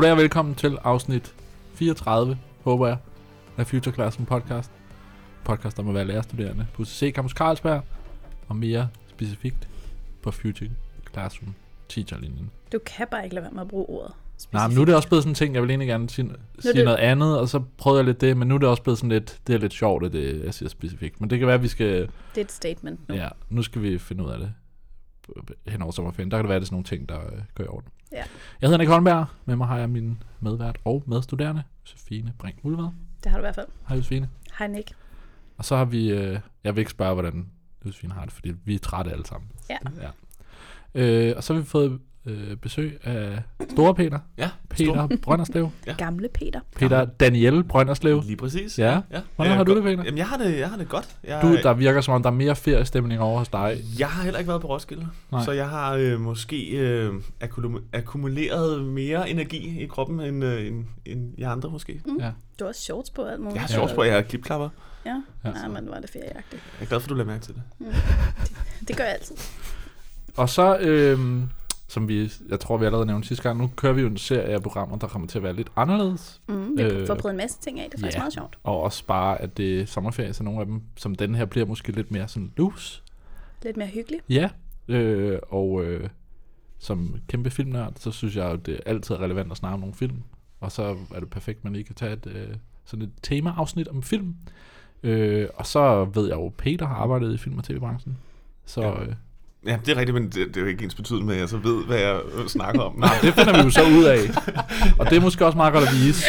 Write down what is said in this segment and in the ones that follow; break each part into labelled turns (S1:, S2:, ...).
S1: Goddag og velkommen til afsnit 34, håber jeg, af Future Classroom podcast. Podcast om at være lærerstuderende på UCC Campus Carlsberg, og mere specifikt på Future Classroom teacherlinjen.
S2: Du kan bare ikke lade være med at bruge ordet.
S1: Nej, men nu er det også blevet sådan en ting, jeg vil egentlig gerne sige, sige
S2: det-
S1: noget andet, og så prøvede jeg lidt det, men nu er det også blevet sådan lidt, det er lidt sjovt, at det, jeg siger specifikt. Men det kan være, at vi skal,
S2: Det er et statement nu.
S1: ja, nu skal vi finde ud af det hen over sommerferien. Der kan det være, at det er sådan nogle ting, der øh, går i orden.
S2: Ja.
S1: Jeg hedder Nick Holmberg, med mig har jeg min medvært og medstuderende, Josefine Brink Mulvad.
S2: Det har du i hvert fald.
S1: Hej Josefine.
S2: Hej Nick.
S1: Og så har vi, øh, jeg vil ikke spørge, hvordan Josefine har det, fordi vi er trætte alle sammen.
S2: Ja.
S1: ja. Øh, og så har vi fået øh, besøg af Store Peter,
S3: Ja,
S1: Peter Brønderslev,
S3: Ja.
S2: Gamle Peter.
S1: Peter Daniel Brønderslev.
S3: Lige præcis.
S1: Ja.
S3: ja.
S1: Hvordan har du det, Peter?
S3: Jamen, jeg har det, jeg har det godt. Jeg,
S1: Du, der virker som om, der er mere feriestemning over hos dig.
S3: jeg har heller ikke været på Roskilde,
S1: Nej.
S3: Så jeg har øh, måske øh, akkumuleret mere energi i kroppen, end, øh, end, end jeg andre måske.
S2: Mm.
S1: Ja.
S2: Du har også shorts på alt muligt.
S3: Jeg har shorts på, jeg har klipklapper.
S2: Ja,
S1: Ja.
S2: Nej, men var det ferieagtigt.
S3: Jeg er glad for, at du lader mærke til det.
S2: Det gør jeg altid.
S1: Og så, øh, som vi, jeg tror, vi allerede nævnte sidste gang, nu kører vi jo en serie af programmer, der kommer til at være lidt anderledes.
S2: Mm, vi
S1: Øh,
S2: får prøvet en masse ting af. Det er faktisk
S1: ja.
S2: meget sjovt.
S1: Og også bare, at det er sommerferie, så nogle af dem, som den her, bliver måske lidt mere sådan loose.
S2: Lidt mere hyggeligt.
S1: Ja, øh, og øh, som kæmpe filmnørd, så synes jeg, at det altid er relevant at snakke om nogle film. Og så er det perfekt, at man lige kan tage et, øh, sådan et temaafsnit om film. Øh, og så ved jeg jo, at Peter har arbejdet i film- og tv-branchen. Så
S3: Ja.
S1: øh,
S3: Ja, det er rigtigt, men det, det er jo ikke ens betydende med, at jeg så ved, hvad jeg øh, snakker om.
S1: nej, det finder vi jo så ud af. Og det er måske også meget godt at vise,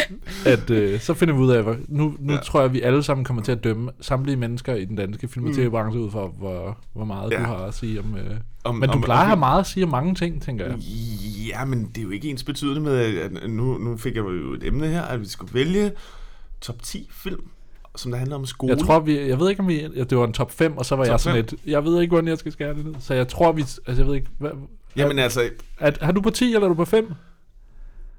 S1: at øh, så finder vi ud af, nu, nu ja. Tror jeg, at vi alle sammen kommer til at dømme samtlige mennesker i den danske film- og
S3: Mm.
S1: tv-branche ud fra, hvor, hvor meget ja. Du har at sige om... Øh,
S3: Om,
S1: men du
S3: om-
S1: plejer at have meget at sige om mange ting, tænker jeg.
S3: Ja, men det er jo ikke ens betydende med, at nu, nu fik jeg jo et emne her, at vi skulle vælge top 10 film, som der handler om skole.
S1: Jeg tror, vi, jeg ved ikke, om vi, ja, det var en top 5, og så var
S3: Top
S1: jeg sådan
S3: fem?
S1: et, jeg ved ikke, hvordan jeg skal skære det ned. Så jeg tror, vi, altså jeg ved ikke, hvad,
S3: Jamen altså,
S1: at, har du på 10, eller er du på 5?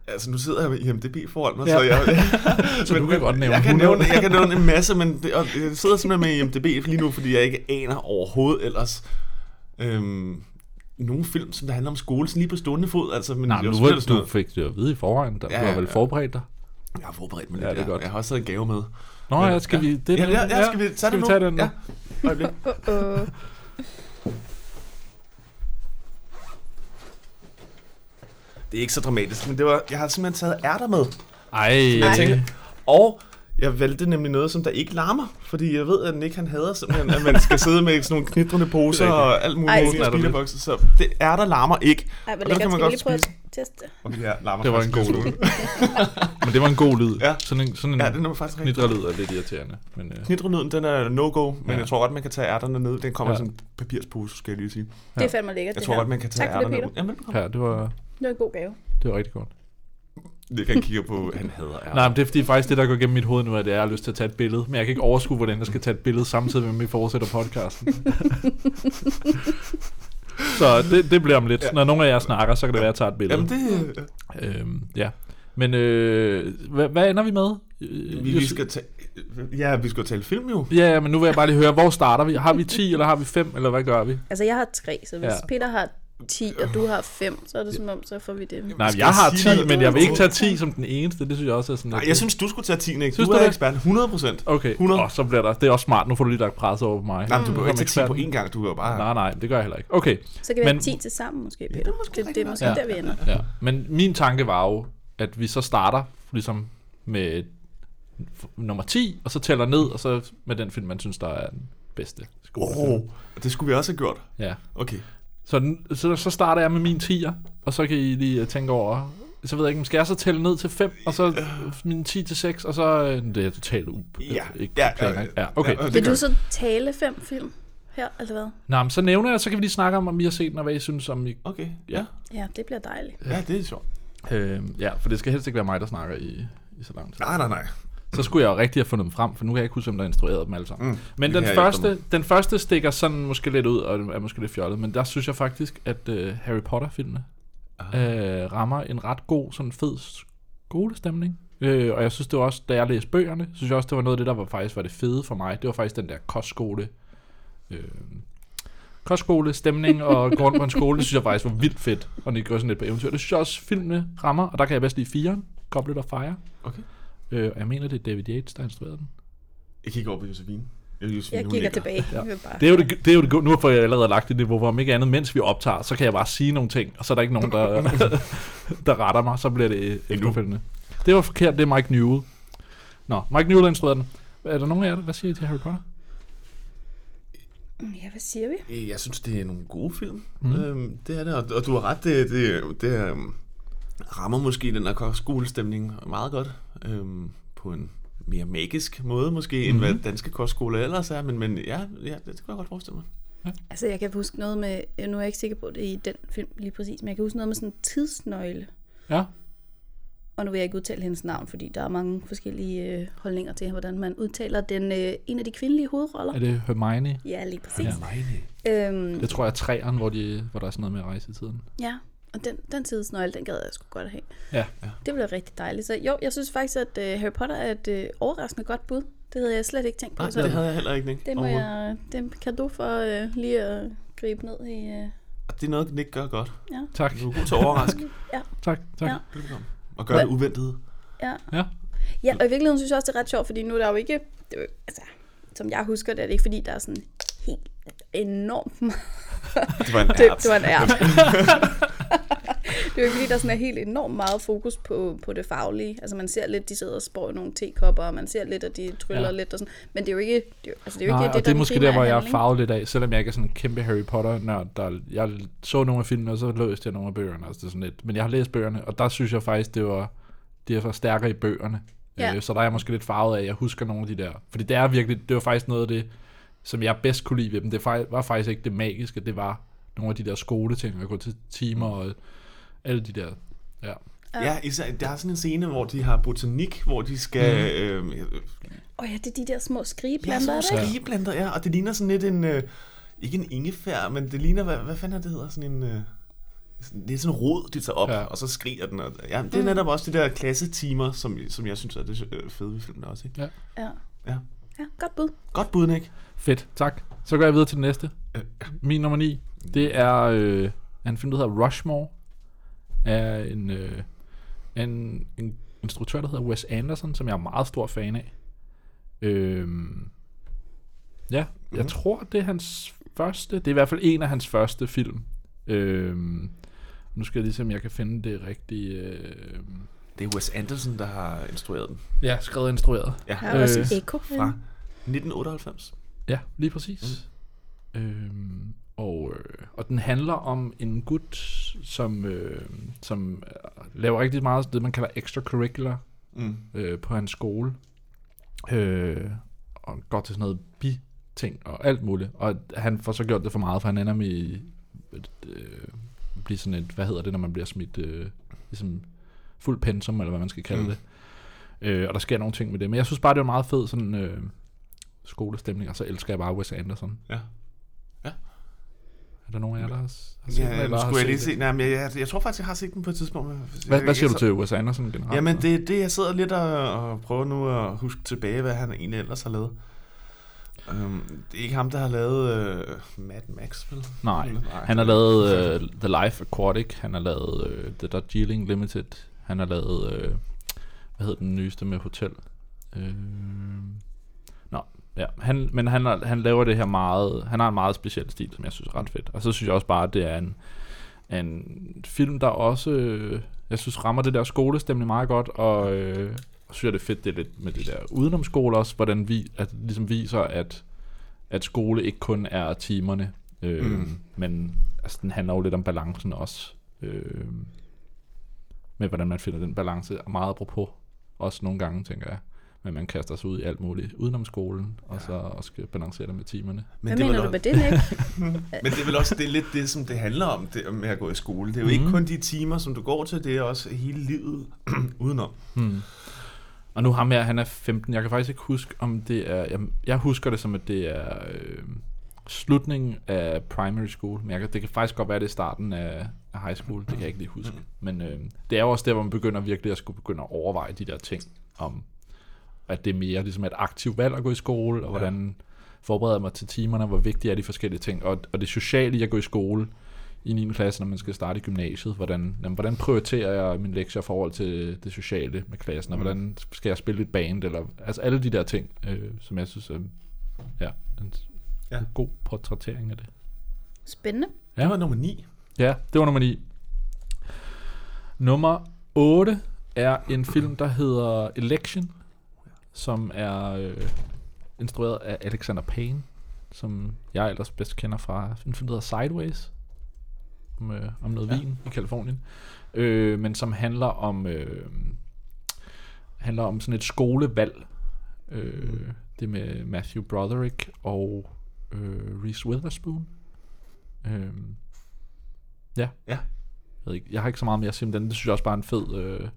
S3: altså nu sidder jeg med IMDb foran mig,
S1: Ja.
S3: så jeg...
S1: Så du kan godt nævne
S3: jeg kan
S1: 100.
S3: nævne, jeg kan nævne en masse, men det, og jeg sidder simpelthen med IMDb lige nu, fordi jeg ikke aner overhovedet ellers øhm, nogle film, som der handler om skole, sådan lige på stående fod. Altså, men
S1: Nej,
S3: er
S1: men du
S3: noget-
S1: fik det at vide i forvejen, der,
S3: Ja,
S1: du har
S3: ja,
S1: vel
S3: ja.
S1: forberedt dig.
S3: Jeg har forberedt mig
S1: Ja,
S3: lidt,
S1: det er
S3: ja,
S1: godt.
S3: Jeg har også taget en gave med.
S1: Nå ja, skal vi, det
S3: Ja, ja, ja, skal vi tage
S1: skal
S3: det
S1: vi
S3: nu?
S1: tage den nu?
S3: Ja. Øjeblik.
S2: Uh-oh.
S3: Det er ikke så dramatisk, men det var, jeg har simpelthen taget ærter med.
S1: Ej,
S3: Jeg tænker, og jeg valgte nemlig noget, som der ikke larmer, fordi jeg ved, at Nick han hader simpelthen, at man skal sidde med sådan nogle knitrende poser
S1: er
S3: og alt muligt
S2: Ej,
S3: i
S1: er
S3: speederbokser, så det er der larmer ikke.
S2: Ej, hvor lækkert.
S3: man
S2: Skal vi
S3: godt
S2: lige prøve
S3: spise.
S2: at teste?
S3: Okay, ja, larmer
S1: det var en god lyd. men det var en god lyd.
S3: Ja.
S1: Sådan en, sådan en
S3: Ja, den er faktisk
S1: knitrelyd er lidt irriterende. Men, øh,
S3: Knitrelyden, den er no-go, men
S1: Ja.
S3: jeg tror godt, man kan tage ærterne ned. Den kommer
S1: Ja.
S3: i sådan en papirspose, skal jeg lige sige.
S2: Det er fandme lækkert,
S3: Jeg tror godt, man kan tage
S2: Tak
S3: ærterne
S2: Peter.
S3: ud. Jamen, velbekomme.
S1: ja, det var,
S2: Det var en god gave.
S1: det var rigtig godt.
S3: Det kan jeg kigge på, han hader ærter.
S1: Nej, men det er fordi faktisk det, der går gennem mit hoved nu, er, at jeg har lyst til at tage et billede. Men jeg kan ikke overskue, hvordan jeg skal tage et billede samtidig med, at vi fortsætter podcasten. så det, det bliver om lidt.
S3: Ja.
S1: Når nogen af jer snakker, så kan det være, at jeg tager et billede.
S3: Jamen, det...
S1: Øhm, ja. Men øh, hvad, hvad ender vi med?
S3: Vi, vi skal tage... Ja, vi skal tale film jo.
S1: Ja, ja, men nu vil jeg bare lige høre, hvor starter vi? Har vi 10, eller har vi 5, eller hvad gør vi?
S2: Altså, jeg har tre, så hvis
S1: ja.
S2: Peter har 10, og du har 5, så er det som om, så får vi det.
S1: Nej, jeg har
S3: sige
S1: 10,
S3: noget?
S1: men jeg vil ikke tage 10 som den eneste. Det synes jeg også er sådan
S3: Nej, jeg synes, du skulle tage 10, Nick.
S1: Synes
S3: du
S1: du
S3: er
S1: det?
S3: ekspert. 100 procent.
S1: Okay,
S3: 100.
S1: Åh, så bliver der... Det er også smart. Nu får du lige lagt pres over på mig.
S3: Nej, men du behøver
S1: Som
S3: ikke tage 10 på én gang. Du er jo bare...
S1: Nej, nej, det gør jeg heller ikke. Okay,
S2: Så kan vi
S1: Men-
S2: have 10 til sammen, måske, Peter.
S3: måske
S2: det, det er måske
S1: Ja.
S2: der, vi ender.
S1: ja. Men min tanke var jo, at vi så starter ligesom med nummer 10, og så tæller ned, og så med den film, man synes, der er den bedste. skolefilm.
S3: Oh, det skulle vi også have gjort.
S1: Ja.
S3: Okay.
S1: Så, så, så starter jeg med min 10'er, og så kan I lige øh, tænke over, så ved jeg ikke, skal jeg så tælle ned til 5, og så min 10 til 6, og så, øh, det er totalt up,
S3: Ja.
S1: ikke
S3: Ja,
S1: planer,
S3: ja,
S1: ja, okay.
S3: Ja,
S2: Vil du så tale fem film her, eller hvad?
S1: Nå, men så nævner jeg, så kan vi lige snakke om, om I har set den, og hvad I synes om I...
S3: Okay,
S1: Ja.
S3: ja.
S2: Ja, det bliver dejligt.
S3: Ja, det er sjovt.
S1: Øh, ja, for det skal helst ikke være mig, der snakker i, i så lang tid.
S3: Nej, nej, nej.
S1: Så skulle jeg jo rigtig have fundet dem frem, for nu kan jeg ikke huske, hvem der instruerede dem alle sammen.
S3: Mm.
S1: Men den første, den første stikker sådan måske lidt ud, og er måske lidt fjollet, men der synes jeg faktisk, at uh, Harry Potter-filmene
S3: Ah.
S1: uh, rammer en ret god, sådan fed skolestemning. Uh, og jeg synes det var også, da jeg læste bøgerne, synes jeg også, det var noget af det, der var faktisk var det fede for mig. Det var faktisk den der kostskole, uh, kostskole stemning og gå rundt på en skole, det synes jeg faktisk var vildt fedt, og det går sådan lidt på eventyr. Det synes jeg også, filmene rammer, og der kan jeg bedst lide firen, Goblet of Fire.
S3: Okay.
S1: Øh, jeg mener, det er David Yates, der har instrueret den.
S3: Jeg kigger over på Josefine. Josefine
S2: Jeg kigger tilbage.
S1: Ja. Det er jo det, det, er jo det gode. Nu får jeg allerede lagt det niveau, hvor om ikke andet, mens vi optager, så kan jeg bare sige nogle ting, og så er der ikke nogen, der, der retter mig, så bliver det efterfølgende. Det var forkert, det er Mike Newell. Nå, Mike Newell instruerede den. Er der nogen af jer, der- hvad siger I til Harry Potter?
S2: Ja, hvad siger vi?
S3: Øh, Jeg synes, det er nogle gode film.
S1: Mm.
S3: Mm. Øhm, det er det, og, og du har ret, det, det, det øhm, rammer måske den her skolestemning meget godt. Øhm, på en mere magisk måde måske, mm. end hvad
S1: Mhm.
S3: danske kostskoler ellers er. Men, men ja, ja, det kan jeg godt forestille mig.
S2: Altså, jeg kan huske noget med... Nu er jeg ikke sikker på det i den film lige præcis, men jeg kan huske noget med sådan en tidsnøgle.
S1: Ja,
S2: Og nu vil jeg ikke udtale hendes navn, fordi der er mange forskellige øh, holdninger til, hvordan man udtaler den øh, en af de kvindelige hovedroller.
S1: er det Hermione?
S2: Ja, lige præcis.
S1: Ja.
S2: Øhm,
S1: Det tror jeg er træeren, hvor, de, hvor der er sådan noget med rejse i tiden.
S2: ja, og den, den tidsnøgle, den gad jeg sgu godt have.
S1: Ja.
S3: Ja.
S2: Det bliver rigtig dejligt. Så jo, jeg synes faktisk, at øh, Harry Potter er et øh, overraskende godt bud. Det havde jeg slet ikke tænkt på.
S3: Nej,
S2: så
S3: det havde jeg heller ikke, Nick.
S2: det må jeg... Det er kan du for øh, lige at gribe ned i... Øh,
S3: Og det er noget, Nick gør godt.
S1: Tak,
S3: Du er god til at overraske.
S1: tak, tak.
S2: Ja.
S3: Velbekomme. Og gøre
S2: Hvad?
S3: det uventet.
S2: ja.
S1: Ja.
S2: Ja, og i virkeligheden synes jeg også, det er ret sjovt, fordi nu er der jo ikke... Det er jo, altså, som jeg husker det, er det ikke fordi, der er sådan helt enormt meget...
S3: Det var en
S2: Det,
S3: ært.
S2: det var en ært. det er jo ikke fordi, der sådan er helt enormt meget fokus på, på det faglige. Altså man ser lidt, de sidder og spår i nogle tekopper, og man ser lidt, at de tryller
S1: Ja.
S2: lidt og sådan. Men det er jo ikke det, er, altså, det, er jo
S1: Nej,
S2: ikke
S1: og
S2: det,
S1: det er måske der, hvor jeg er farvet lidt af, selvom jeg ikke er sådan en kæmpe Harry Potter-nørd. Der, jeg så nogle af filmene, og så læste jeg nogle af bøgerne. Altså det er sådan lidt. Men jeg har læst bøgerne, og der synes jeg faktisk, det var, det er for stærkere i bøgerne.
S2: Ja.
S1: Øh, så der er jeg måske lidt farvet af, at jeg husker nogle af de der. Fordi det er virkelig, det var faktisk noget af det, som jeg bedst kunne lide ved dem. Det var faktisk ikke det magiske, det var nogle af de der skoleting, at gå til timer og alle de der. Ja.
S3: Ja, især, der er sådan en scene, hvor de har botanik, hvor de skal... Mm. Øh,
S2: Åh oh, ja, det er de der små
S3: ja,
S2: skrigeplanter, ja,
S3: nogle skrigeblanter, ja. Og det ligner sådan lidt en... Øh, ikke en ingefær, men det ligner... Hvad, hvad fanden er det hedder? Sådan en... Øh, det er sådan en rod, de tager op,
S1: Ja.
S3: ja. og så skriger den. Og, ja, det er netop også de der klassetimer, som, som jeg synes er det øh, fede ved filmen også. Ikke?
S2: ja.
S3: Ja.
S2: Ja, godt bud.
S3: Godt bud, Nick.
S1: Fedt, tak. Så går jeg videre til den næste.
S3: Øh,
S1: Min nummer 9, det er øh, er en film, der hedder Rushmore. Er en, øh, en, en instruktør, der hedder Wes Anderson, som jeg er meget stor fan af. Øhm, ja, jeg
S3: Mhm.
S1: tror, det er hans første. Det er i hvert fald en af hans første film. Øhm, nu skal jeg lige se, om jeg kan finde det rigtige... Øh,
S3: Det er Wes Anderson, der har instrueret den.
S1: ja, skrevet og instrueret.
S3: Ja,
S2: Her er også
S1: Øh,
S2: Echo.
S3: fra 1998.
S1: Ja, lige præcis. Mm. Øhm, og, øh, og den handler om en gut, som, øh, som øh, laver rigtig meget det, man kalder extracurricular
S3: Mm.
S1: øh, på hans skole. Øh, og går til sådan noget bi-ting og alt muligt. Og han får så gjort det for meget, for han ender med i, øh, blive sådan et, hvad hedder det, når man bliver smidt øh, ligesom fuld pensum, eller hvad man skal kalde
S3: mm.
S1: det. Øh, og der sker nogle ting med det. Men jeg synes bare, det var meget fed sådan øh, skolestemning, og så elsker jeg bare Wes Anderson.
S3: Ja.
S1: Er der nogen af jer, der har, har set den,
S3: Ja,
S1: eller har
S3: skulle jeg lige se. Nej, men jeg, jeg, jeg tror faktisk, jeg har set den på et tidspunkt.
S1: Hvad,
S3: jeg-
S1: hvad siger
S3: jeg,
S1: du til Wes Anderson generelt?
S3: Jamen, det er det, jeg sidder lidt og, og prøver nu at huske tilbage, hvad han egentlig ellers har lavet. Um, det er ikke ham, der har lavet uh, Mad Max, vel?
S1: Nej,
S3: Nej,
S1: han har lavet uh, The Life Aquatic, han har lavet uh, The Darjeeling Limited, han har lavet, uh, hvad hedder den nyeste med hotel? Uh, ja, han, men han, han laver det her meget, han har en meget speciel stil, som jeg synes er ret fedt. Og så synes jeg også bare, at det er en, en film, der også, øh, jeg synes, rammer det der skolestemning meget godt, og øh, synes jeg, det er fedt, det er lidt med det der udenomskole også, hvordan vi at ligesom viser, at, at skole ikke kun er timerne, øh,
S3: mm.
S1: men altså, den handler jo lidt om balancen også. Øh, med hvordan man finder den balance, og meget apropos også nogle gange, tænker jeg, men man kaster sig ud i alt muligt udenom skolen, og så også skal balancere det med timerne.
S2: Hvad
S3: det er
S2: mener du med det, Nick?
S3: Men det er vel også det er lidt det, som det handler om det, med at gå i skole. Det er jo mm. ikke
S1: Mhm.
S3: kun de timer, som du går til, det er også hele livet udenom.
S1: Hmm. Og nu ham her, han er 15. Jeg kan faktisk ikke huske, om det er... Jeg, jeg husker det som, at det er øh, slutningen af primary school. Men jeg, kan- det kan faktisk godt være, at det er starten af, af high school. Det kan jeg ikke lige huske. Men øh, det er jo også der, hvor man begynder virkelig at skulle begynde at overveje de der ting. Om at det er mere ligesom et aktivt valg at gå i skole, og hvordan forbereder mig til timerne, hvor vigtige er de forskellige ting, og, og det sociale i at gå i skole i 9. klasse, når man skal starte i gymnasiet, hvordan, jamen, hvordan prioriterer jeg mine lektier i forhold til det sociale med klassen, og
S3: Mm.
S1: hvordan skal jeg spille et band, eller altså alle de der ting, øh, som jeg synes, øh, ja, en,
S3: Ja.
S1: en god portrættering af det.
S2: Spændende.
S3: Det var nummer 9.
S1: Ja, det var nummer 9. Nummer 8 er en film, der hedder Election, som er øh, instrueret af Alexander Payne, som jeg ellers bedst kender fra en film, der hedder Sideways, om, øh, om noget
S3: Ja.
S1: vin i Kalifornien, øh, men som handler om øh, handler om sådan et skolevalg. Øh, det med Matthew Broderick og øh, Reese Witherspoon. Øh, ja.
S3: Ja.
S1: Jeg, ved ikke, jeg har ikke så meget mere at sige om den. Det synes jeg også bare er en fed øh,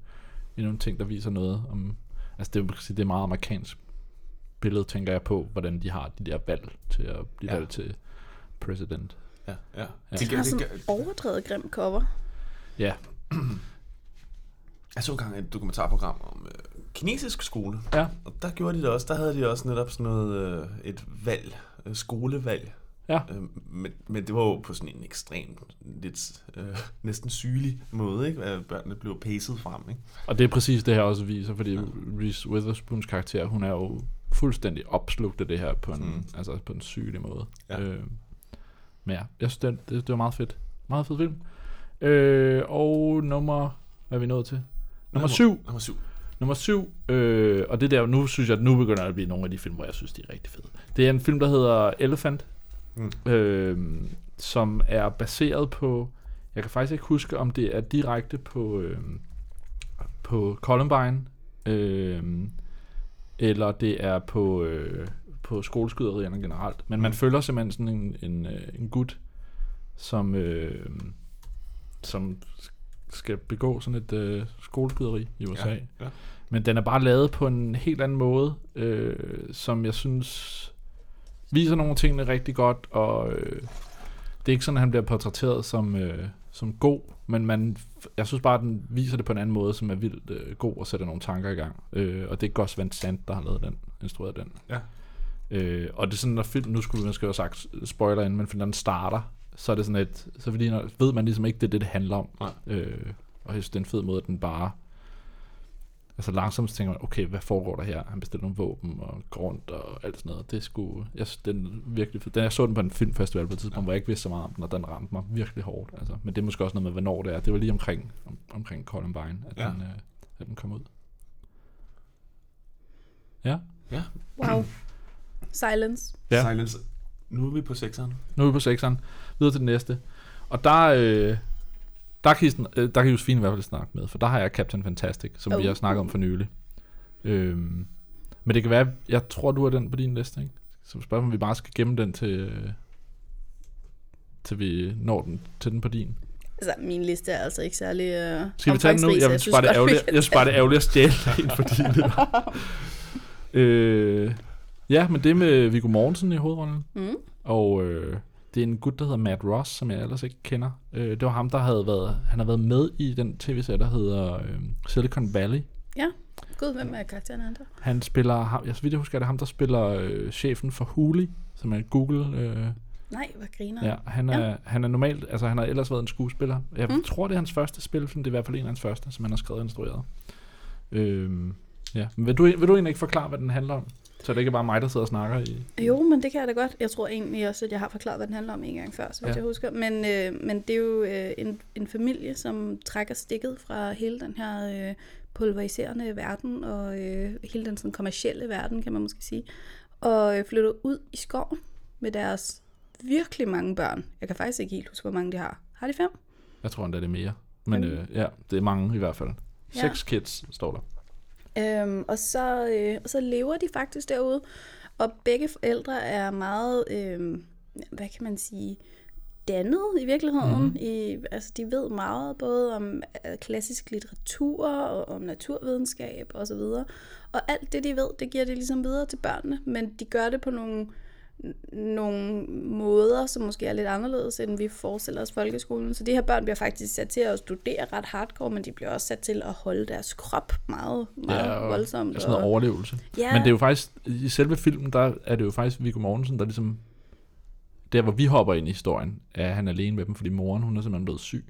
S1: endnu en ting, der viser noget om... Altså det, er- man kan sige, det er meget amerikansk billede, tænker jeg på, hvordan de har de der valg til at blive
S3: Ja.
S1: ja. valgt til president.
S3: Ja, ja.
S1: Ja.
S3: Det,
S2: Det
S3: gør-
S2: har
S3: det,
S2: sådan
S3: gør-
S2: overdrevet grim cover.
S1: Ja,
S3: Jeg så engang et dokumentarprogram om øh, kinesisk skole,
S1: ja,
S3: og der gjorde de det også. Der havde de også netop sådan noget, øh, et valg, øh, skolevalg.
S1: Ja.
S3: Øh, men, men det var jo på sådan en ekstrem, lidt øh, næsten sygelig måde, ikke? At børnene blev pacet frem, ikke?
S1: Og det er præcis det her også viser, fordi ja. Reese Witherspoons karakter, hun er jo fuldstændig opslugt af det her på en,
S3: Mm.
S1: altså på en sygelig måde.
S3: Ja.
S1: Øh, men ja, jeg synes, det, det, det var meget fedt. Meget fed film. Øh, og nummer, hvad er vi nået til? Nummer syv.
S3: Nummer syv.
S1: Nummer syv, øh, og det der, nu synes jeg, at nu begynder at blive nogle af de film, hvor jeg synes, de er rigtig fede. Det er en film, der hedder Elephant,
S3: Mm.
S1: øh, som er baseret på, jeg kan faktisk ikke huske, om det er direkte på, øh, på Columbine, øh, eller det er på, øh, på skoleskyderierne generelt. Men man
S3: Mm.
S1: følger simpelthen sådan en, en, øh, en gut, som, øh, som skal begå sådan et øh, skoleskyderi i USA.
S3: Ja, ja.
S1: Men den er bare lavet på en helt anden måde, øh, som jeg synes viser nogle af tingene rigtig godt, og øh, det er ikke sådan, at han bliver portrætteret som, øh, som god, men man, jeg synes bare, at den viser det på en anden måde, som er vildt øh, god og sætter nogle tanker i gang. Øh, og det er Gus Van Sant, der har lavet den, instrueret den.
S3: Ja.
S1: Øh, og det er sådan, når film, nu skulle man skal jo have sagt spoiler inden, men når den starter, så er det sådan et, så fordi, når, ved man ligesom ikke, det er det, det handler om.
S3: Nej.
S1: Øh, og jeg synes, det er en fed måde, at den bare Altså langsomt tænker man, okay, hvad foregår der her? Han bestiller nogle våben og går rundt og alt sådan noget. Det er sgu, jeg, den er virkelig fed. Den, jeg så den på en filmfestival på et tidspunkt, ja. hvor jeg ikke vidste så meget om den, og den ramte mig virkelig hårdt. Altså. Men det er måske også noget med, hvornår det er. Det var lige omkring, om, omkring Columbine, at,
S3: Ja.
S1: den, øh, at den kom ud. Ja,
S3: Ja.
S2: Wow. Silence.
S1: Ja.
S3: Silence. Nu er vi på sekseren.
S1: nu er vi på sekseren. Videre til den næste. Og der, øh, der, kan, I, sn- øh, der kan Josefine i hvert fald snakke med, for der har jeg Captain Fantastic, som oh. vi har snakket om for nylig. Øhm, men det kan være, jeg tror, du har den på din liste, ikke? Så spørgsmålet om vi bare skal gemme den til, øh, til vi når den, til den på din.
S2: Altså, min liste er altså ikke særlig øh,
S1: Skal vi tage den nu?
S2: så
S1: Jeg synes bare, det er ærgerligt, jeg synes bare, det er ærgerligt at stjæle en for din. øh, ja, men det med Viggo Mortensen i hovedrollen.
S2: Mm.
S1: Og øh, det er en gut, der hedder Matt Ross, som jeg ellers ikke kender. Øh, det var ham, der havde været, han har været med i den tv-serie, der hedder øh, Silicon Valley.
S2: Gud, hvem er karakteren andre?
S1: Han spiller, ham, jeg så vidt jeg husker, er det ham, der spiller øh, chefen for Huli, som er Google. Øh,
S2: Nej, hvad griner
S1: ja, han er, ja. han er normalt, altså han har ellers været en skuespiller. Jeg
S2: mm.
S1: tror, det er hans første spilfilm, det er i hvert fald en af hans første, som han har skrevet og instrueret. Øh, ja. Men vil du, vil du egentlig ikke forklare, hvad den handler om? Så det ikke er bare mig, der sidder og snakker i...
S2: Jo, men det kan jeg da godt. Jeg tror egentlig også, at jeg har forklaret, hvad den handler om en gang før, så
S1: Ja.
S2: jeg husker. Men, øh, men det er jo øh, en, en familie, som trækker stikket fra hele den her øh, pulveriserende verden, og øh, hele den sådan, kommercielle verden, kan man måske sige, og øh, flytter ud i skoven med deres virkelig mange børn. Jeg kan faktisk ikke helt huske, hvor mange de har. Har de fem?
S1: Jeg tror endda det er mere. Men øh, ja, det er mange i hvert fald.
S2: Ja.
S1: Seks kids, står der.
S2: Øhm, og, så, øh, og så lever de faktisk derude, og begge forældre er meget, øh, hvad kan man sige, dannet i virkeligheden. Mm. I, altså, de ved meget både om øh, klassisk litteratur og om naturvidenskab osv. Og, og alt det, de ved, det giver de ligesom videre til børnene, men de gør det på nogle nogle måder, som måske er lidt anderledes, end vi forestiller os folkeskolen. Så de her børn bliver faktisk sat til at studere ret hardcore, men de bliver også sat til at holde deres krop meget, meget
S1: og
S2: voldsomt.
S1: Sådan noget
S2: og-
S1: overlevelse.
S2: Ja.
S1: Men det er jo faktisk, i selve filmen, der er det jo faktisk Viggo Mortensen, der ligesom, der hvor vi hopper ind i historien, er han alene med dem, fordi moren, hun er simpelthen blevet syg.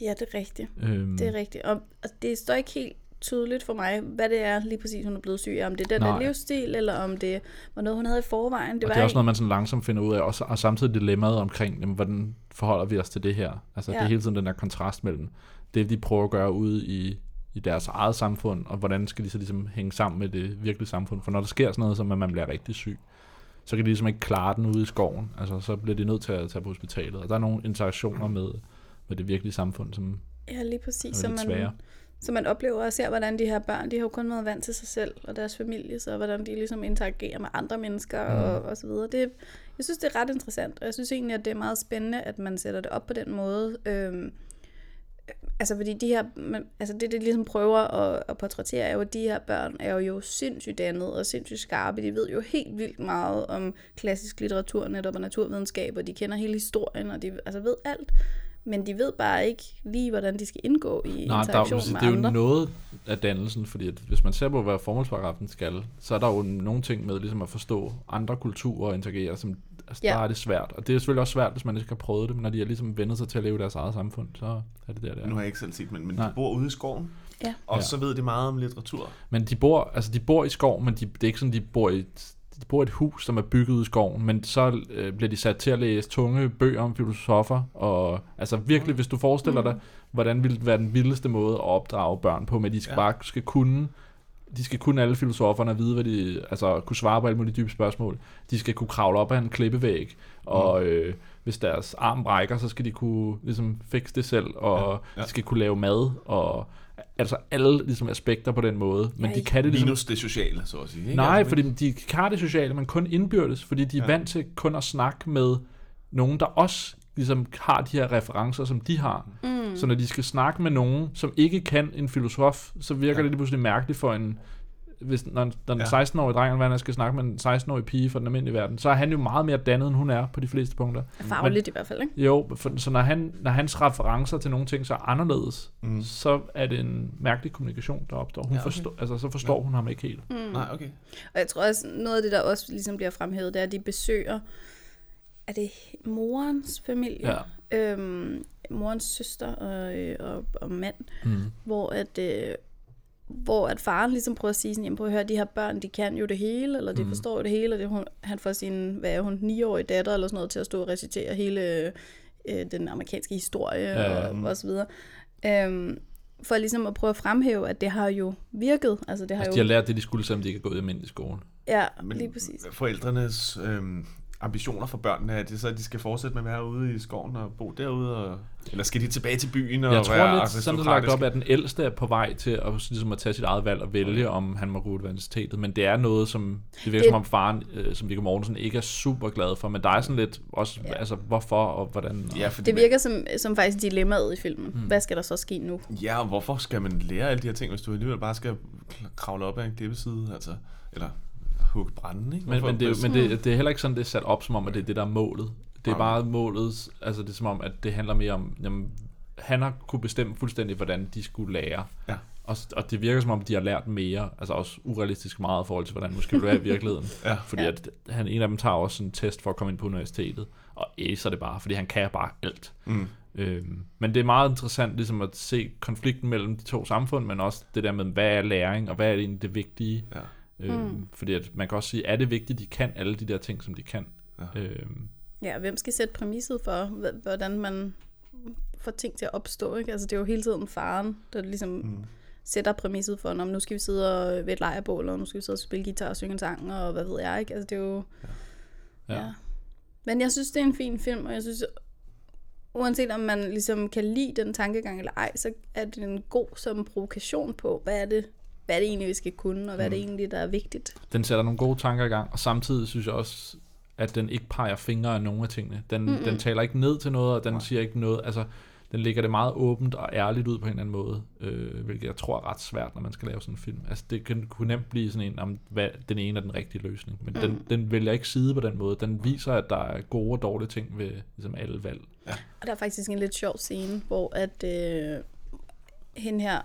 S2: Ja, det er rigtigt.
S1: Øhm,
S2: Det er rigtigt. Og, og det står ikke helt tydeligt for mig, hvad det er lige præcis, hun er blevet syg af. Om det er den der livsstil, eller om det var noget, hun havde i forvejen. Det
S1: og
S2: var
S1: det er også noget, man sådan langsomt finder ud af, og, og samtidig dilemmaet omkring, jamen, hvordan forholder vi os til det her? Altså, ja. det er hele tiden den der kontrast mellem det, de prøver at gøre ude i, i deres eget samfund, og hvordan skal de så ligesom hænge sammen med det virkelige samfund? For når der sker sådan noget, som at man bliver rigtig syg, så kan de ligesom ikke klare den ude i skoven. Altså, så bliver de nødt til at tage på hospitalet. Og der er nogle interaktioner med, med det virkelige samfund, som
S2: Ja, lige præcis. Så
S1: lidt
S2: man,
S1: svære.
S2: Så man oplever og ser, hvordan de her børn, de har jo kun været vant til sig selv og deres familie, så hvordan de ligesom interagerer med andre mennesker mm. og, og så videre. Det, jeg synes, det er ret interessant, og jeg synes egentlig, at det er meget spændende, at man sætter det op på den måde. Øhm, altså fordi de her, man, altså det, det ligesom prøver at, at portrættere, er jo, at de her børn er jo sindssygt dannet og sindssygt skarpe. De ved jo helt vildt meget om klassisk litteratur, netop og naturvidenskab, og de kender hele historien, og de altså ved alt. Men de ved bare ikke lige, hvordan de skal indgå i
S1: Nej, der, er
S2: interaktion
S1: jo-
S2: med
S1: det er jo
S2: andre.
S1: noget af dannelsen, fordi at hvis man ser på, hvad formålsparagrafen skal, så er der jo nogle ting med ligesom at forstå andre kulturer og interagere, som altså,
S2: Ja.
S1: der er det svært. Og det er selvfølgelig også svært, hvis man ikke har prøvet det, men når de har ligesom vendt sig til at leve i deres eget samfund, så er det der, det
S3: Nu
S1: er.
S3: har jeg ikke selv set, men, men
S1: Nej.
S3: de bor ude i skoven.
S2: Ja.
S3: Og
S1: Ja.
S3: så ved de meget om litteratur.
S1: Men de bor, altså de bor i skov, men de, det er ikke sådan, de bor i de bor i et hus, som er bygget ud i skoven, men så øh, bliver de sat til at læse tunge bøger om filosofer, og altså virkelig, hvis du forestiller
S2: Mm.
S1: dig, hvordan ville det være den vildeste måde at opdrage børn på, med at de skal
S3: Ja.
S1: bare skal kunne de skal kunne alle filosoferne og vide, hvad de, altså kunne svare på alle mulige dybe spørgsmål. De skal kunne kravle op ad en klippevæg, og
S3: Mm.
S1: øh, hvis deres arm brækker, så skal de kunne ligesom fikse det selv, og
S3: ja.
S1: ja. de skal kunne lave mad, og altså alle ligesom aspekter på den måde. Men
S2: Ej.
S1: de kan det ligesom
S3: Minus det sociale, så at sige. Ikke?
S1: Nej,
S3: Altså,
S1: fordi de har det sociale, men kun indbyrdes, fordi de er
S3: Ja.
S1: vant til kun at snakke med nogen, der også ligesom har de her referencer, som de har.
S2: Mm.
S1: Så når de skal snakke med nogen, som ikke kan en filosof, så virker
S3: ja.
S1: det lige pludselig mærkeligt for en hvis, når, når den
S3: Ja.
S1: 16-årige dreng, eller hvad han skal snakke med en 16-årig pige fra den almindelige verden, så er han jo meget mere dannet, end hun er på de fleste punkter.
S2: Fagligt i hvert fald, ikke?
S1: Jo, for, så når, han, når hans referencer til nogle ting så er anderledes,
S3: Mm.
S1: så er det en mærkelig kommunikation, der opstår. Hun
S3: Ja, okay.
S1: forstår, altså, så forstår
S3: Ja.
S1: ja. hun ham ikke helt.
S2: Mm.
S3: Nej, okay.
S2: Og jeg tror også, noget af det, der også ligesom bliver fremhævet, det er, at de besøger, er det morens familie?
S1: Ja.
S2: Øhm, morens søster og, øh, og, og mand,
S1: Mm.
S2: hvor at, øh, hvor at faren ligesom prøver at sige sådan, jamen prøv at høre, de her børn, de kan jo det hele, eller de mm.
S1: Mm.
S2: forstår jo det hele, og det, hun, han får sin, hvad er hun, 9-årige datter eller sådan noget, til at stå og recitere hele øh, den amerikanske historie
S1: Ja,
S2: ja,
S1: ja.
S2: og, og så videre. Øhm, for ligesom at prøve at fremhæve, at det har jo virket. Altså det har
S1: Altså,
S2: jo...
S1: de har lært det, de skulle, selvom de ikke er gået i almindelig skole.
S2: Ja,
S3: Men
S2: lige præcis.
S3: forældrenes øhm, ambitioner for børnene, er det så, at de skal fortsætte med at være ude i skoven og bo derude? Og, eller skal de tilbage til byen og
S1: Jeg tror
S3: være
S1: lidt, sådan det lagt op, at den ældste er på vej til at, ligesom at tage sit eget valg og vælge, om han må gå ud af universitetet. Men det er noget, som det virker
S2: Det-
S1: som om faren, øh, som Viggo Mortensen, ikke er super glad for. Men der er sådan lidt også,
S2: Ja.
S1: altså hvorfor og hvordan. Og,
S3: Ja, fordi
S2: Det virker som, som faktisk dilemmaet i filmen. Mm. Hvad skal der så ske nu?
S3: Ja, og hvorfor skal man lære alle de her ting, hvis du alligevel bare skal kravle op ad en klippeside, altså, eller hugge branden, ikke?
S1: Men, men, det, er men det, det er heller ikke sådan, det er sat op, som om, at det er det, der er målet. Det er bare målet, altså det er som om, at det handler mere om, jamen, han har kunne bestemme fuldstændig, hvordan de skulle lære.
S3: Ja.
S1: Og, og det virker som om, de har lært mere, altså også urealistisk meget i forhold til, hvordan man skal være i virkeligheden.
S3: Ja.
S1: Fordi
S2: Ja.
S1: at han, en af dem tager også en test for at komme ind på universitetet, og acer det bare, fordi han kan bare alt.
S3: Mm.
S1: Øhm, men det er meget interessant ligesom at se konflikten mellem de to samfund, men også det der med, hvad er læring, og hvad er det egentlig det vigtige.
S3: Ja.
S2: Mm.
S1: Fordi at man kan også sige, er det vigtigt, de kan alle de der ting, som de kan?
S3: Ja.
S1: Øhm,
S2: Ja, hvem skal sætte præmisset for, hv- hvordan man får ting til at opstå? Ikke? Altså, det er jo hele tiden faren, der ligesom mm. sætter præmisset for, om nu skal vi sidde og ved et lejrebål, og nu skal vi sidde og spille guitar og synge en sang, og hvad ved jeg ikke. Altså, det er jo...
S1: ja.
S2: Ja. Men jeg synes, det er en fin film, og jeg synes, uanset om man ligesom kan lide den tankegang eller ej, så er det en god som provokation på, hvad er det, hvad er det egentlig, vi skal kunne, og hvad er det egentlig, der er vigtigt.
S1: Den sætter nogle gode tanker i gang, og samtidig synes jeg også, at den ikke peger fingre af nogen af tingene. Den,
S2: Mm-mm.
S1: den taler ikke ned til noget, og den
S3: Nej.
S1: siger ikke noget, altså den lægger det meget åbent og ærligt ud på en eller anden måde, øh, hvilket jeg tror er ret svært, når man skal lave sådan en film. Altså det kan, kunne nemt blive sådan en, om hvad, den ene er den rigtige løsning, men mm. den, den vælger ikke side på den måde. Den viser, at der er gode og dårlige ting ved ligesom alle valg.
S2: Og der er faktisk en lidt sjov scene, hvor at øh, hende her,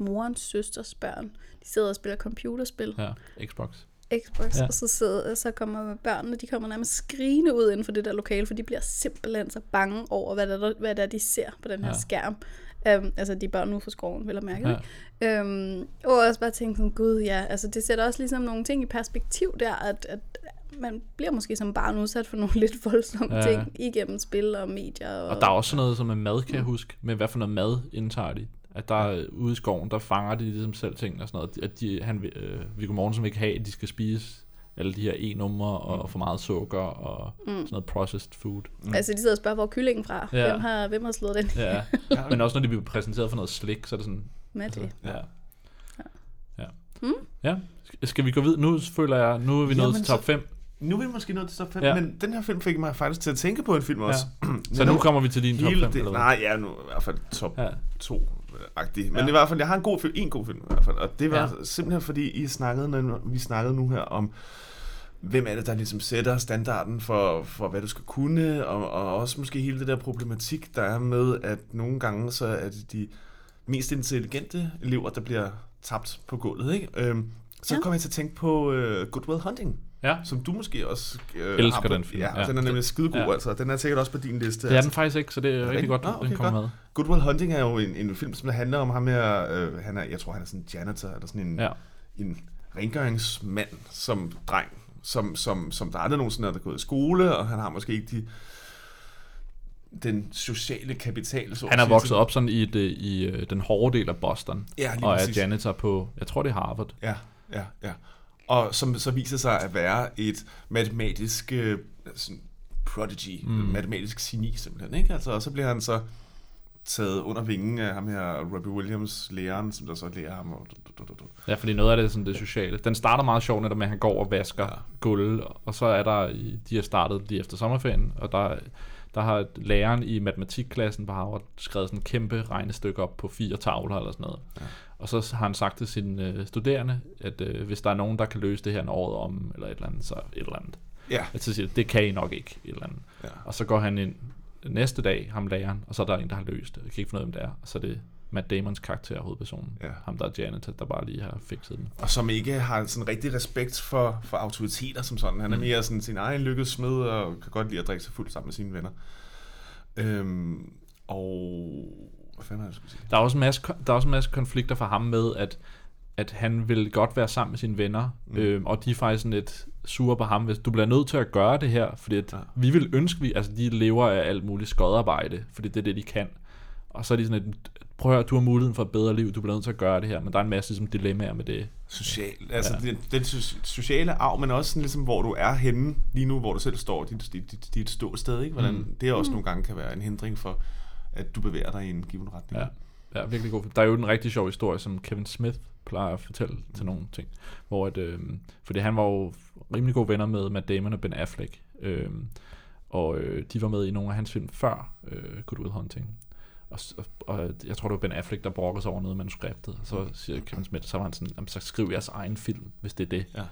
S2: morens søsters børn, de sidder og spiller computerspil,
S1: Ja, Xbox.
S2: Xbox,
S1: Ja.
S2: og så, sidder, så kommer børnene, de kommer nærmest skrigende ud inden for det der lokale, for de bliver simpelthen så bange over, hvad der, hvad der de ser på den her
S1: Ja.
S2: skærm. Um, altså de børn nu fra skoven, vil jeg mærke.
S1: Ja.
S2: Um, og også bare tænke sådan, gud ja, altså det sætter også ligesom nogle ting i perspektiv der, at, at man bliver måske som barn udsat for nogle lidt voldsomme
S1: Ja.
S2: ting igennem spil og medier. Og,
S1: Og der er også noget som med mad, kan jeg huske, med hvad for noget mad indtager de. At der er ude i skoven, der fanger de ligesom selv ting og sådan noget. At de, han, øh, Viggo Mortensen vil ikke have, at de skal spise alle de her e-numre og for meget sukker og mm. sådan noget processed food.
S2: Altså de sidder og spørger, hvor er kyllingen fra?
S1: Ja.
S2: Ja. Hvem, har, hvem har slået den
S1: Ja. Men også når de bliver præsenteret for noget slik, så er det sådan,
S2: med det?
S1: ja. Ja.
S2: Mm.
S1: ja. Skal vi gå videre? Nu føler jeg, nu er vi nået
S3: Jamen,
S1: til top
S3: så-
S1: 5.
S3: Nu er vi måske nået til top 5,
S1: Ja.
S3: ja. men den her film fik mig faktisk til at tænke på en film også.
S1: Så nu kommer vi til din top 5,
S3: Hele
S1: eller
S3: det,
S1: hvad?
S3: nej, ja, nu i hvert fald top
S1: Ja.
S3: 2-agtig. Men
S1: Ja.
S3: i hvert fald, jeg har en god film, en god film i hvert fald. Og det var
S1: Ja.
S3: simpelthen fordi, I snakkede, når vi snakkede nu her om, hvem er det, der ligesom sætter standarden for, for hvad du skal kunne, og, og også måske hele det der problematik, der er med, at nogle gange så er det de mest intelligente elever, der bliver tabt på gulvet, ikke? Øhm, så
S2: Ja.
S3: kom jeg til at tænke på uh, Good Will Hunting,
S1: Ja.
S3: som du måske også... Øh,
S1: Elsker
S3: har på-
S1: den film,
S3: Ja,
S1: ja.
S3: den er nemlig skidegod,
S1: Ja.
S3: altså. Den er sikkert også på din liste.
S1: Det er
S3: altså.
S1: den faktisk ikke, så det er rigtig
S3: Rigtig?
S1: godt, den
S3: okay,
S1: kommer med.
S3: Good Will Hunting er jo en, en film, som handler om ham her, øh, han er, jeg tror han er sådan en janitor, eller sådan en,
S1: Ja.
S3: en rengøringsmand som dreng, som, som, som der aldrig nogensinde er der gået i skole, og han har måske ikke de, den sociale kapital. Så
S1: Han er vokset op sådan i, det, i øh, den hårde del af Boston,
S3: Ja,
S1: og er
S3: præcis.
S1: janitor på, jeg tror det er Harvard.
S3: Ja, ja, ja. Og som så viser sig at være et matematisk øh, sådan prodigy,
S1: Mm.
S3: matematisk geni simpelthen, ikke? Altså, og så bliver han så taget under vingen af ham her, Robbie Williams, læreren, som der så lærer ham. Og, du, du, du.
S1: Ja, fordi noget af det er sådan det sociale. Den starter meget sjovt, netop med, at han går og vasker ja. Gulv, og så er der, de har startet lige efter sommerferien, og der, der har læreren i matematikklassen på Harvard skrevet sådan en kæmpe regnestykke op på fire tavler eller sådan noget. Ja. Og så har han sagt til sine øh, studerende, at øh, hvis der er nogen, der kan løse det her en året om, eller et eller andet, så et eller andet.
S3: Ja,
S1: At så siger de, det kan I nok ikke, et eller andet.
S3: ja.
S1: Og så går han ind næste dag, ham læreren, og så er der en, der har løst det. Jeg kan ikke finde ud af, hvem det er. Og så er det Matt Damons karakter, hovedpersonen.
S3: Ja.
S1: Ham, der er janitor, der bare lige har fikset den.
S3: Og som ikke har sådan rigtig respekt for, for autoriteter som sådan. Han er
S1: Mm.
S3: mere sådan sin egen lykkes smed, og kan godt lide at drikke sig fuld sammen med sine venner. Øhm, og... Hvad fanden er det, skulle sige?
S1: Der er også en masse, der er også en masse konflikter for ham med, at, at han vil godt være sammen med sine venner, mm.
S3: Mm.
S1: øhm, og de er faktisk sådan lidt sure på ham, hvis du bliver nødt til at gøre det her, fordi at
S3: Ja.
S1: vi vil ønske, vi, altså de lever af alt muligt skodarbejde, fordi det er det, de kan. Og så er de sådan lidt, prøv at høre, du har muligheden for et bedre liv, du bliver nødt til at gøre det her, men der er en masse ligesom, dilemmaer med det.
S3: Social, altså
S1: Ja.
S3: den, den so- sociale arv, men også sådan ligesom, hvor du er henne lige nu, hvor du selv står, dit, dit, dit, dit ståsted, ikke? Hvordan
S1: Mm.
S3: mm. det også nogle gange kan være en hindring for, at du bevæger dig i en given retning.
S1: Ja. Ja, virkelig god. Der er jo en rigtig sjov historie, som Kevin Smith plejer at fortælle til nogle ting. Hvor at, øh, fordi han var jo rimelig gode venner med Matt Damon og Ben Affleck. Øh, og øh, de var med i nogle af hans film før øh, Good Will Hunting. Og, og, og jeg tror, det var Ben Affleck, der brokkede sig over noget manuskriptet. Og så siger Kevin Smith, så var han sådan, "Jamen, så skriv jeres egen film, hvis det er det.
S3: Ja.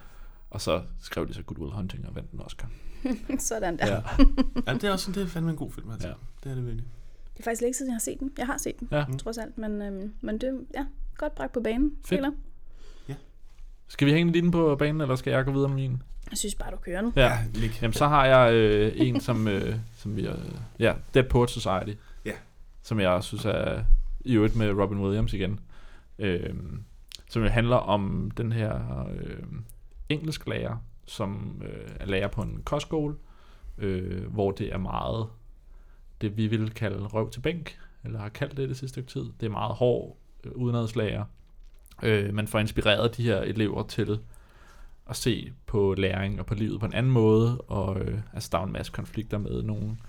S1: Og så skrev de så Good Will Hunting og vandt den Oscar.
S2: Sådan der.
S1: Ja.
S2: Ja.
S3: det er også sådan, det er fandme en god film, altså. Ja. Det er det virkelig.
S2: Det er faktisk længe siden, jeg har set den. Jeg har set den,
S1: Ja.
S2: ja. trods alt. Men, øhm, men det ja, godt bragt på banen.
S1: Fedt.
S2: Eller?
S1: Skal vi hænge din på banen, eller skal jeg gå videre med min?
S2: Jeg synes bare, du kører nu.
S1: Ja.
S3: lig.
S1: Jamen, så har jeg øh, en, som, øh, som vi... Øh, ja, Dead Poet Society.
S3: Ja.
S1: Som jeg synes er i øvrigt med Robin Williams igen. Øh, som jo handler om den her øh, engelsklærer, som øh, er lærer på en kostskole, øh, hvor det er meget det, vi vil kalde røv til bænk, eller har kaldt det det sidste stykke tid. Det er meget hård øh, udenadslærer. Øh, man får inspireret de her elever til at se på læring og på livet på en anden måde, og øh, altså, der er en masse konflikter med nogen,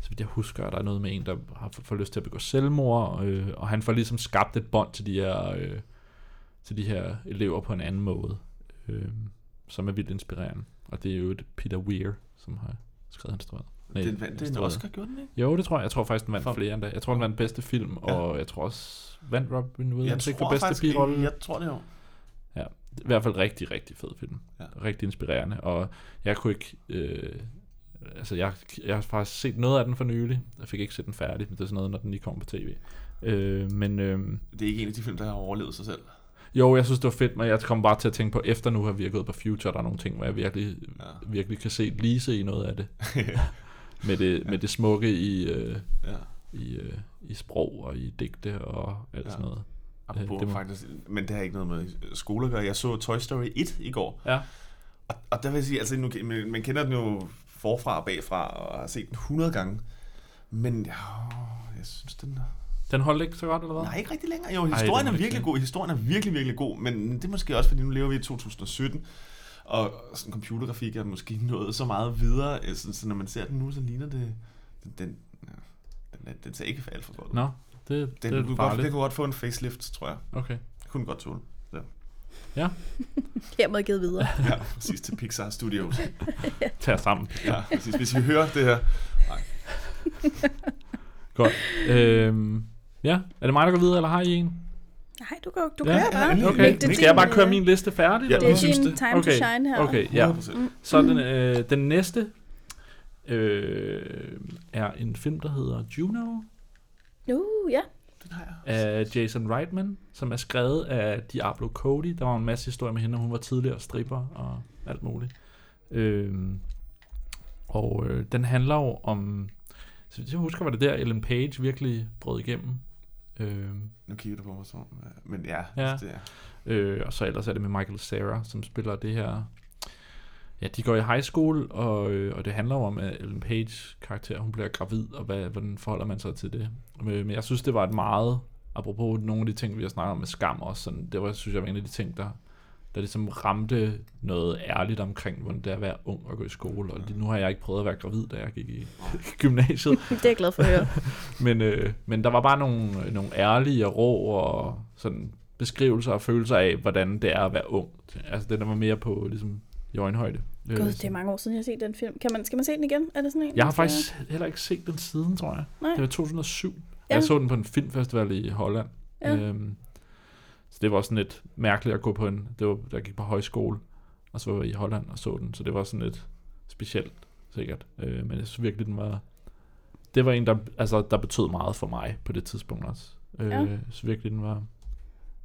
S1: så vidt jeg husker, der er noget med en, der har fået får lyst til at begå selvmord, øh, og han får ligesom skabt et bånd til de her, øh, til de her elever på en anden måde, øh, som er vildt inspirerende. Og det er jo et Peter Weir, som har skrevet instrueret. Nej,
S3: Den vandt en. Oscar, gjorde den ikke?
S1: Jo, det tror jeg. Jeg tror faktisk, den vandt
S3: For-
S1: flere endda. Jeg tror, den vandt bedste film,
S3: Ja.
S1: og jeg tror også, vandt Robin Williams
S3: Jeg
S1: ikke for
S3: tror
S1: bedste birolle?
S3: jeg tror det jo.
S1: I hvert fald rigtig, rigtig fed film.
S3: Ja.
S1: Ja. Rigtig inspirerende. Og jeg kunne ikke... Øh, altså, jeg, jeg har faktisk set noget af den for nylig. Jeg fik ikke set den færdig, men det er sådan noget, når den lige kommer på tv. Øh, men øh,
S3: Det er ikke en af de film, der har overlevet sig selv.
S1: jo, jeg synes, det var fedt, men jeg kom bare til at tænke på, efter nu har vi gået på Future, der er nogle ting, hvor jeg virkelig,
S3: Ja.
S1: virkelig kan se Lise i noget af det. med, det med det smukke i, øh,
S3: ja.
S1: i, øh, i sprog og i digte og alt
S3: Ja.
S1: sådan noget.
S3: Apropos
S1: det må-
S3: faktisk, men det har ikke noget med skole at gøre. Jeg så Toy Story 1 i går,
S1: Ja.
S3: og, og der vil jeg sige, altså nu, man, man kender den jo forfra og bagfra, og har set den 100 gange. Men ja, jeg synes, den.
S1: Den holdt ikke så godt, eller hvad?
S3: Nej, ikke rigtig længere. Jo, historien
S1: er
S3: er virkelig god. Historien er virkelig, virkelig god. Men det er måske også, fordi nu lever vi i 2017. Og sådan computergrafik er måske nået så meget videre. altså, Så når man ser den nu, så ligner det... Den, den, ja, den, er- den ser ikke alt for godt ud.
S1: Nå, det,
S3: Den,
S1: det
S3: kunne
S1: er
S3: godt,
S1: farligt.
S3: det kunne godt få en facelift, tror jeg.
S1: Okay.
S3: Det kunne godt tåle.
S2: Hermed givet videre.
S3: Ja, præcis til Pixar Studios.
S1: Tag os sammen.
S3: Ja, præcis. Hvis vi hører det her.
S1: Godt. Øhm, ja, er det mig, der går videre, eller har I en?
S2: Nej, du kan, du
S1: Ja,
S2: kan
S3: ja,
S2: bare.
S3: ja,
S1: Okay,
S2: Det
S1: skal jeg bare køre
S2: øh,
S1: min liste færdig?
S3: Ja,
S2: Det er
S3: synes
S2: din
S3: det.
S2: time to shine her.
S1: Okay, ja.
S3: 100%.
S1: Så den, øh, den næste øh, er en film, der hedder Juno
S2: Uh, ja.
S3: Den har jeg.
S1: af Jason Reitman, som er skrevet af Diablo Cody. Der var en masse historie med hende, hun var tidligere stripper og alt muligt. Øh, og øh, den handler jo om... Så jeg husker, var det der, Ellen Page virkelig brød igennem. Øh,
S3: Nu kigger du på mig sådan. Men ja,
S1: Ja.
S3: det er.
S1: Øh, og så ellers er det med Michael Cera, som spiller det her... Ja, de går i high school, og, øh, og det handler jo om, at Ellen Page karakter, hun bliver gravid, og hvad, hvordan forholder man sig til det? Øh, Men jeg synes, det var et meget, apropos nogle af de ting, vi har snakket om med skam også, sådan, det var, synes jeg, var en af de ting, der, der ligesom ramte noget ærligt omkring, hvordan det er at være ung og gå i skole. Og nu har jeg ikke prøvet at være gravid, da jeg gik i gymnasiet.
S2: Det er jeg glad for at høre.
S1: Men, øh, men der var bare nogle, nogle ærlige og rå og sådan beskrivelser og følelser af, hvordan det er at være ung. Altså det der var mere på ligesom i øjenhøjde. Øh,
S2: Gud, det er mange år siden, jeg har set den film. Kan man, skal man se den igen? Er det sådan en?
S1: jeg har
S2: man skal-
S1: faktisk heller ikke set den siden, tror jeg.
S2: Nej.
S1: Det var 2007.
S2: Ja.
S1: Ja. Jeg så den på en filmfestival i Holland.
S2: Ja.
S1: Øhm, så det var sådan lidt mærkeligt at gå på en... Det var, jeg gik på højskole, og så var jeg i Holland og så den. Så det var sådan lidt specielt, sikkert. Øh, men jeg synes virkelig, den var... Det var en, der, altså, der betød meget for mig på det tidspunkt også. Øh,
S2: Ja.
S1: Synes virkelig, den var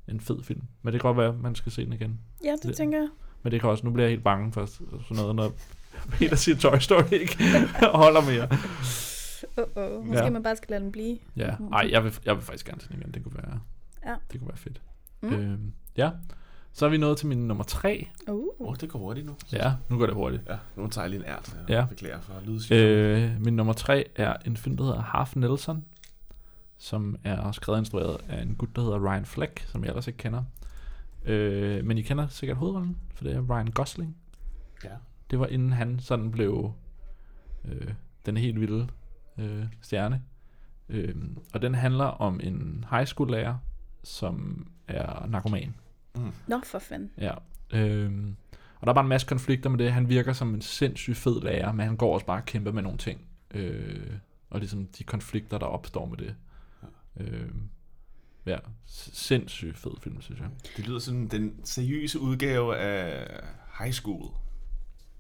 S1: en fed film. Men det kan godt være, at man skal se den igen.
S2: Ja, det
S1: Det-
S2: tænker jeg.
S1: Men det kan også... Nu bliver jeg helt bange for sådan noget, når Peter siger Toy Story ikke holder mere.
S2: Uh-oh. Måske
S1: Ja.
S2: man bare skal lade den blive.
S1: Ja, ej, jeg vil, jeg vil faktisk gerne se den igen. Det kunne være,
S2: Ja.
S1: det kunne være fedt.
S2: Mm.
S1: Øhm, ja, så er vi nået til min nummer tre.
S2: Uh.
S3: Åh, oh, det går hurtigt nu.
S1: Ja, nu går det hurtigt.
S3: Ja, nu tager jeg lige en ært. Jeg
S1: Ja.
S3: beklager for lydsituationen.
S1: Øh, min nummer tre er en film, der hedder Half Nelson, som er skrevet og instrueret af en gut, der hedder Ryan Fleck, som jeg ellers ikke kender. Øh, men I kender sikkert hovedrollen, for det er Ryan Gosling.
S3: Ja.
S1: Det var inden han sådan blev øh, den helt vilde øh, stjerne. Øh, og den handler om en high school lærer, som er narkoman.
S3: Mm.
S2: Nå, for fanden.
S1: Ja. Øhm, og der er bare en masse konflikter med det. Han virker som en sindssygt fed lærer, men han går også bare og kæmper med nogle ting. Øh, og ligesom de konflikter, der opstår med det. Øhm, ja, s- sindssygt fed film, synes jeg.
S3: Det lyder som den seriøse udgave af High School,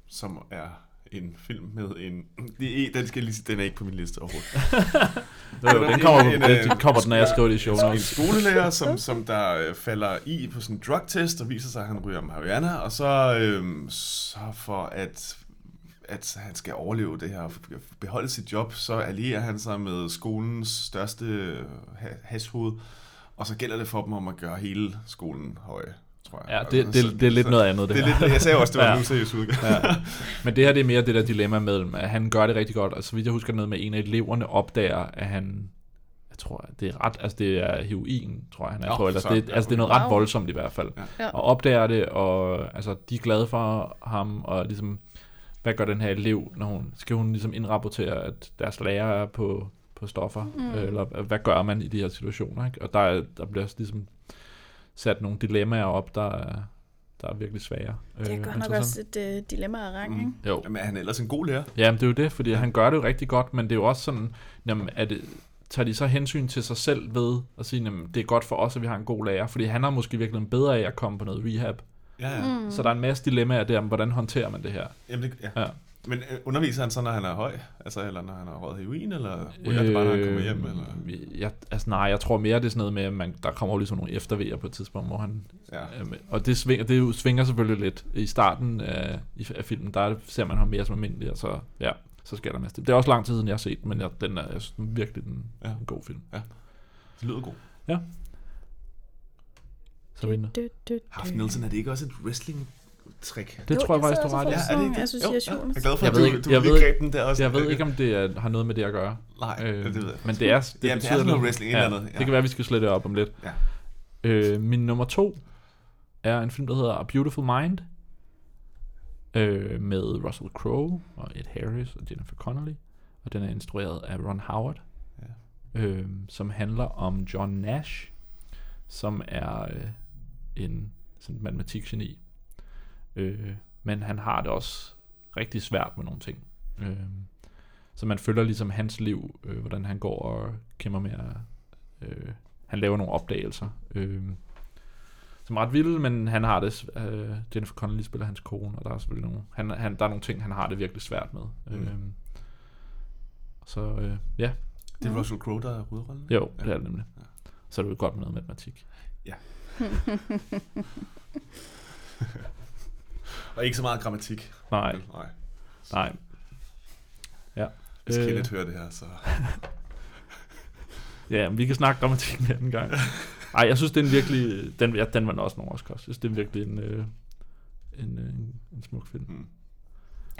S3: som er en film med en... Det er, den, skal lige den er ikke på min liste overhovedet.
S1: Det,
S3: men
S1: den kommer,
S3: en-
S1: en,
S3: en,
S1: den
S3: øh,
S1: kommer når jeg skriver det i show
S3: En skolelærer, som, som der øh, falder i på sådan en drugtest, og viser sig, at han ryger marihuana, og så, øhm, så for at at han skal overleve det her og beholde sit job, så allierer han sig med skolens største øh, ha- hashoved, og så gælder det for dem om at gøre hele skolen høje, tror jeg.
S1: Ja, det,
S3: Så-
S1: det, det er lidt
S3: så-
S1: noget andet, det,
S3: Det er
S1: her.
S3: lidt, jeg sagde også, det var
S1: Ja.
S3: en useriøs udgave.
S1: ja. Men det her det er mere det der dilemma mellem, at han gør det rigtig godt, og så vidt jeg husker noget med en af eleverne opdager, at han, jeg tror, det er ret, altså det er heroin, tror jeg, han er
S3: Nå,
S1: på, eller
S3: så-
S1: det, altså det er noget ret voldsomt i hvert fald.
S3: Ja.
S1: Og opdager det, og altså de er glade for ham, og ligesom, hvad gør den her elev, når hun, skal hun ligesom indrapportere, at deres lærer er på, på stoffer, mm. eller hvad gør man i de her situationer, ikke? Og der, er- der bliver ligesom sat nogle dilemmaer op, der er, der er virkelig svære.
S2: Det er
S1: øh,
S2: godt nok også et øh, dilemma af rang, ikke?
S1: Jo,
S3: Jamen, er han ellers en god lærer?
S1: Ja, men det er jo det, fordi han gør det jo rigtig godt, men det er jo også sådan, jamen, er det, tager de så hensyn til sig selv ved at sige, jamen, det er godt for os, at vi har en god lærer, fordi han har måske virkelig en bedre af at komme på noget rehab.
S3: Ja, ja.
S2: Mm.
S1: Så der er en masse dilemmaer der, om hvordan håndterer man det her.
S3: Jamen, det, ja.
S1: Ja.
S3: Men øh, underviser han så, når han er høj? Altså, eller når han har røget heroin, eller ryger det bare, når han kommer hjem? Eller?
S1: Øh, Jeg, altså nej, jeg tror mere, det er sådan noget med, at man, der kommer jo ligesom nogle eftervejer på et tidspunkt, hvor han...
S3: Ja.
S1: Øh, og det svinger, det svinger selvfølgelig lidt. I starten af, i- af filmen, der ser man ham mere som almindelig, og så, ja, så sker der mest. Det er også lang tid siden, jeg har set men jeg, den er jeg synes, den er virkelig den,
S3: Ja.
S1: en god film.
S3: Det lyder god.
S1: Så vinder.
S3: Haft Nielsen, er det ikke også et wrestling trick?
S1: Det tror jeg faktisk, du har ret i.
S2: Ja,
S3: er det ikke
S2: Jeg
S3: det?
S2: association.
S3: Jo, ja. Jeg er glad for,
S1: Jeg
S3: at
S1: ved
S3: du,
S1: ikke-
S3: du
S1: jeg
S3: lige
S1: ved-
S3: greb den der også.
S1: Jeg ved ikke, om det er, har noget med det at gøre.
S3: Nej,
S1: Øh,
S3: det ved jeg.
S1: men det er, det,
S3: det er noget
S1: noget.
S3: wrestling,
S1: ja,
S3: eller andet, ja.
S1: Det kan være, vi skal slette det op om lidt.
S3: Ja.
S1: Øh, min nummer to er en film, der hedder A Beautiful Mind. Øh, med Russell Crowe og Ed Harris og Jennifer Connelly. Og den er instrueret af Ron Howard.
S3: Ja.
S1: Øh, som handler om John Nash, som er øh, en sådan matematikgeni. Øh, men han har det også rigtig svært med nogle ting. Øh, så man følger ligesom hans liv, øh, hvordan han går og kæmper med at... Øh, han laver nogle opdagelser, øh, som er ret vilde, men han har det... Øh, Jennifer Connelly spiller hans kone, og der er selvfølgelig nogle, han, han, der er nogle ting, han har det virkelig svært med.
S3: Mm.
S1: Øh, så øh, ja,
S3: Det er Russell Crowe, der er hovedrollen?
S1: jo,
S3: Ja.
S1: det er det nemlig.
S3: Ja.
S1: Så er det jo godt med noget matematik.
S3: Og ikke så meget grammatik.
S1: Nej,
S3: Nej.
S1: nej. Ja.
S3: Hvis
S1: Øh,
S3: Kenneth hører det her, så...
S1: Ja, men vi kan snakke grammatik en anden gang. Ej, jeg synes, det er en virkelig... Den, ja, den var også nogle Oscars. Jeg synes, det er virkelig en, øh, en, øh, en, en smuk film.
S3: Mm.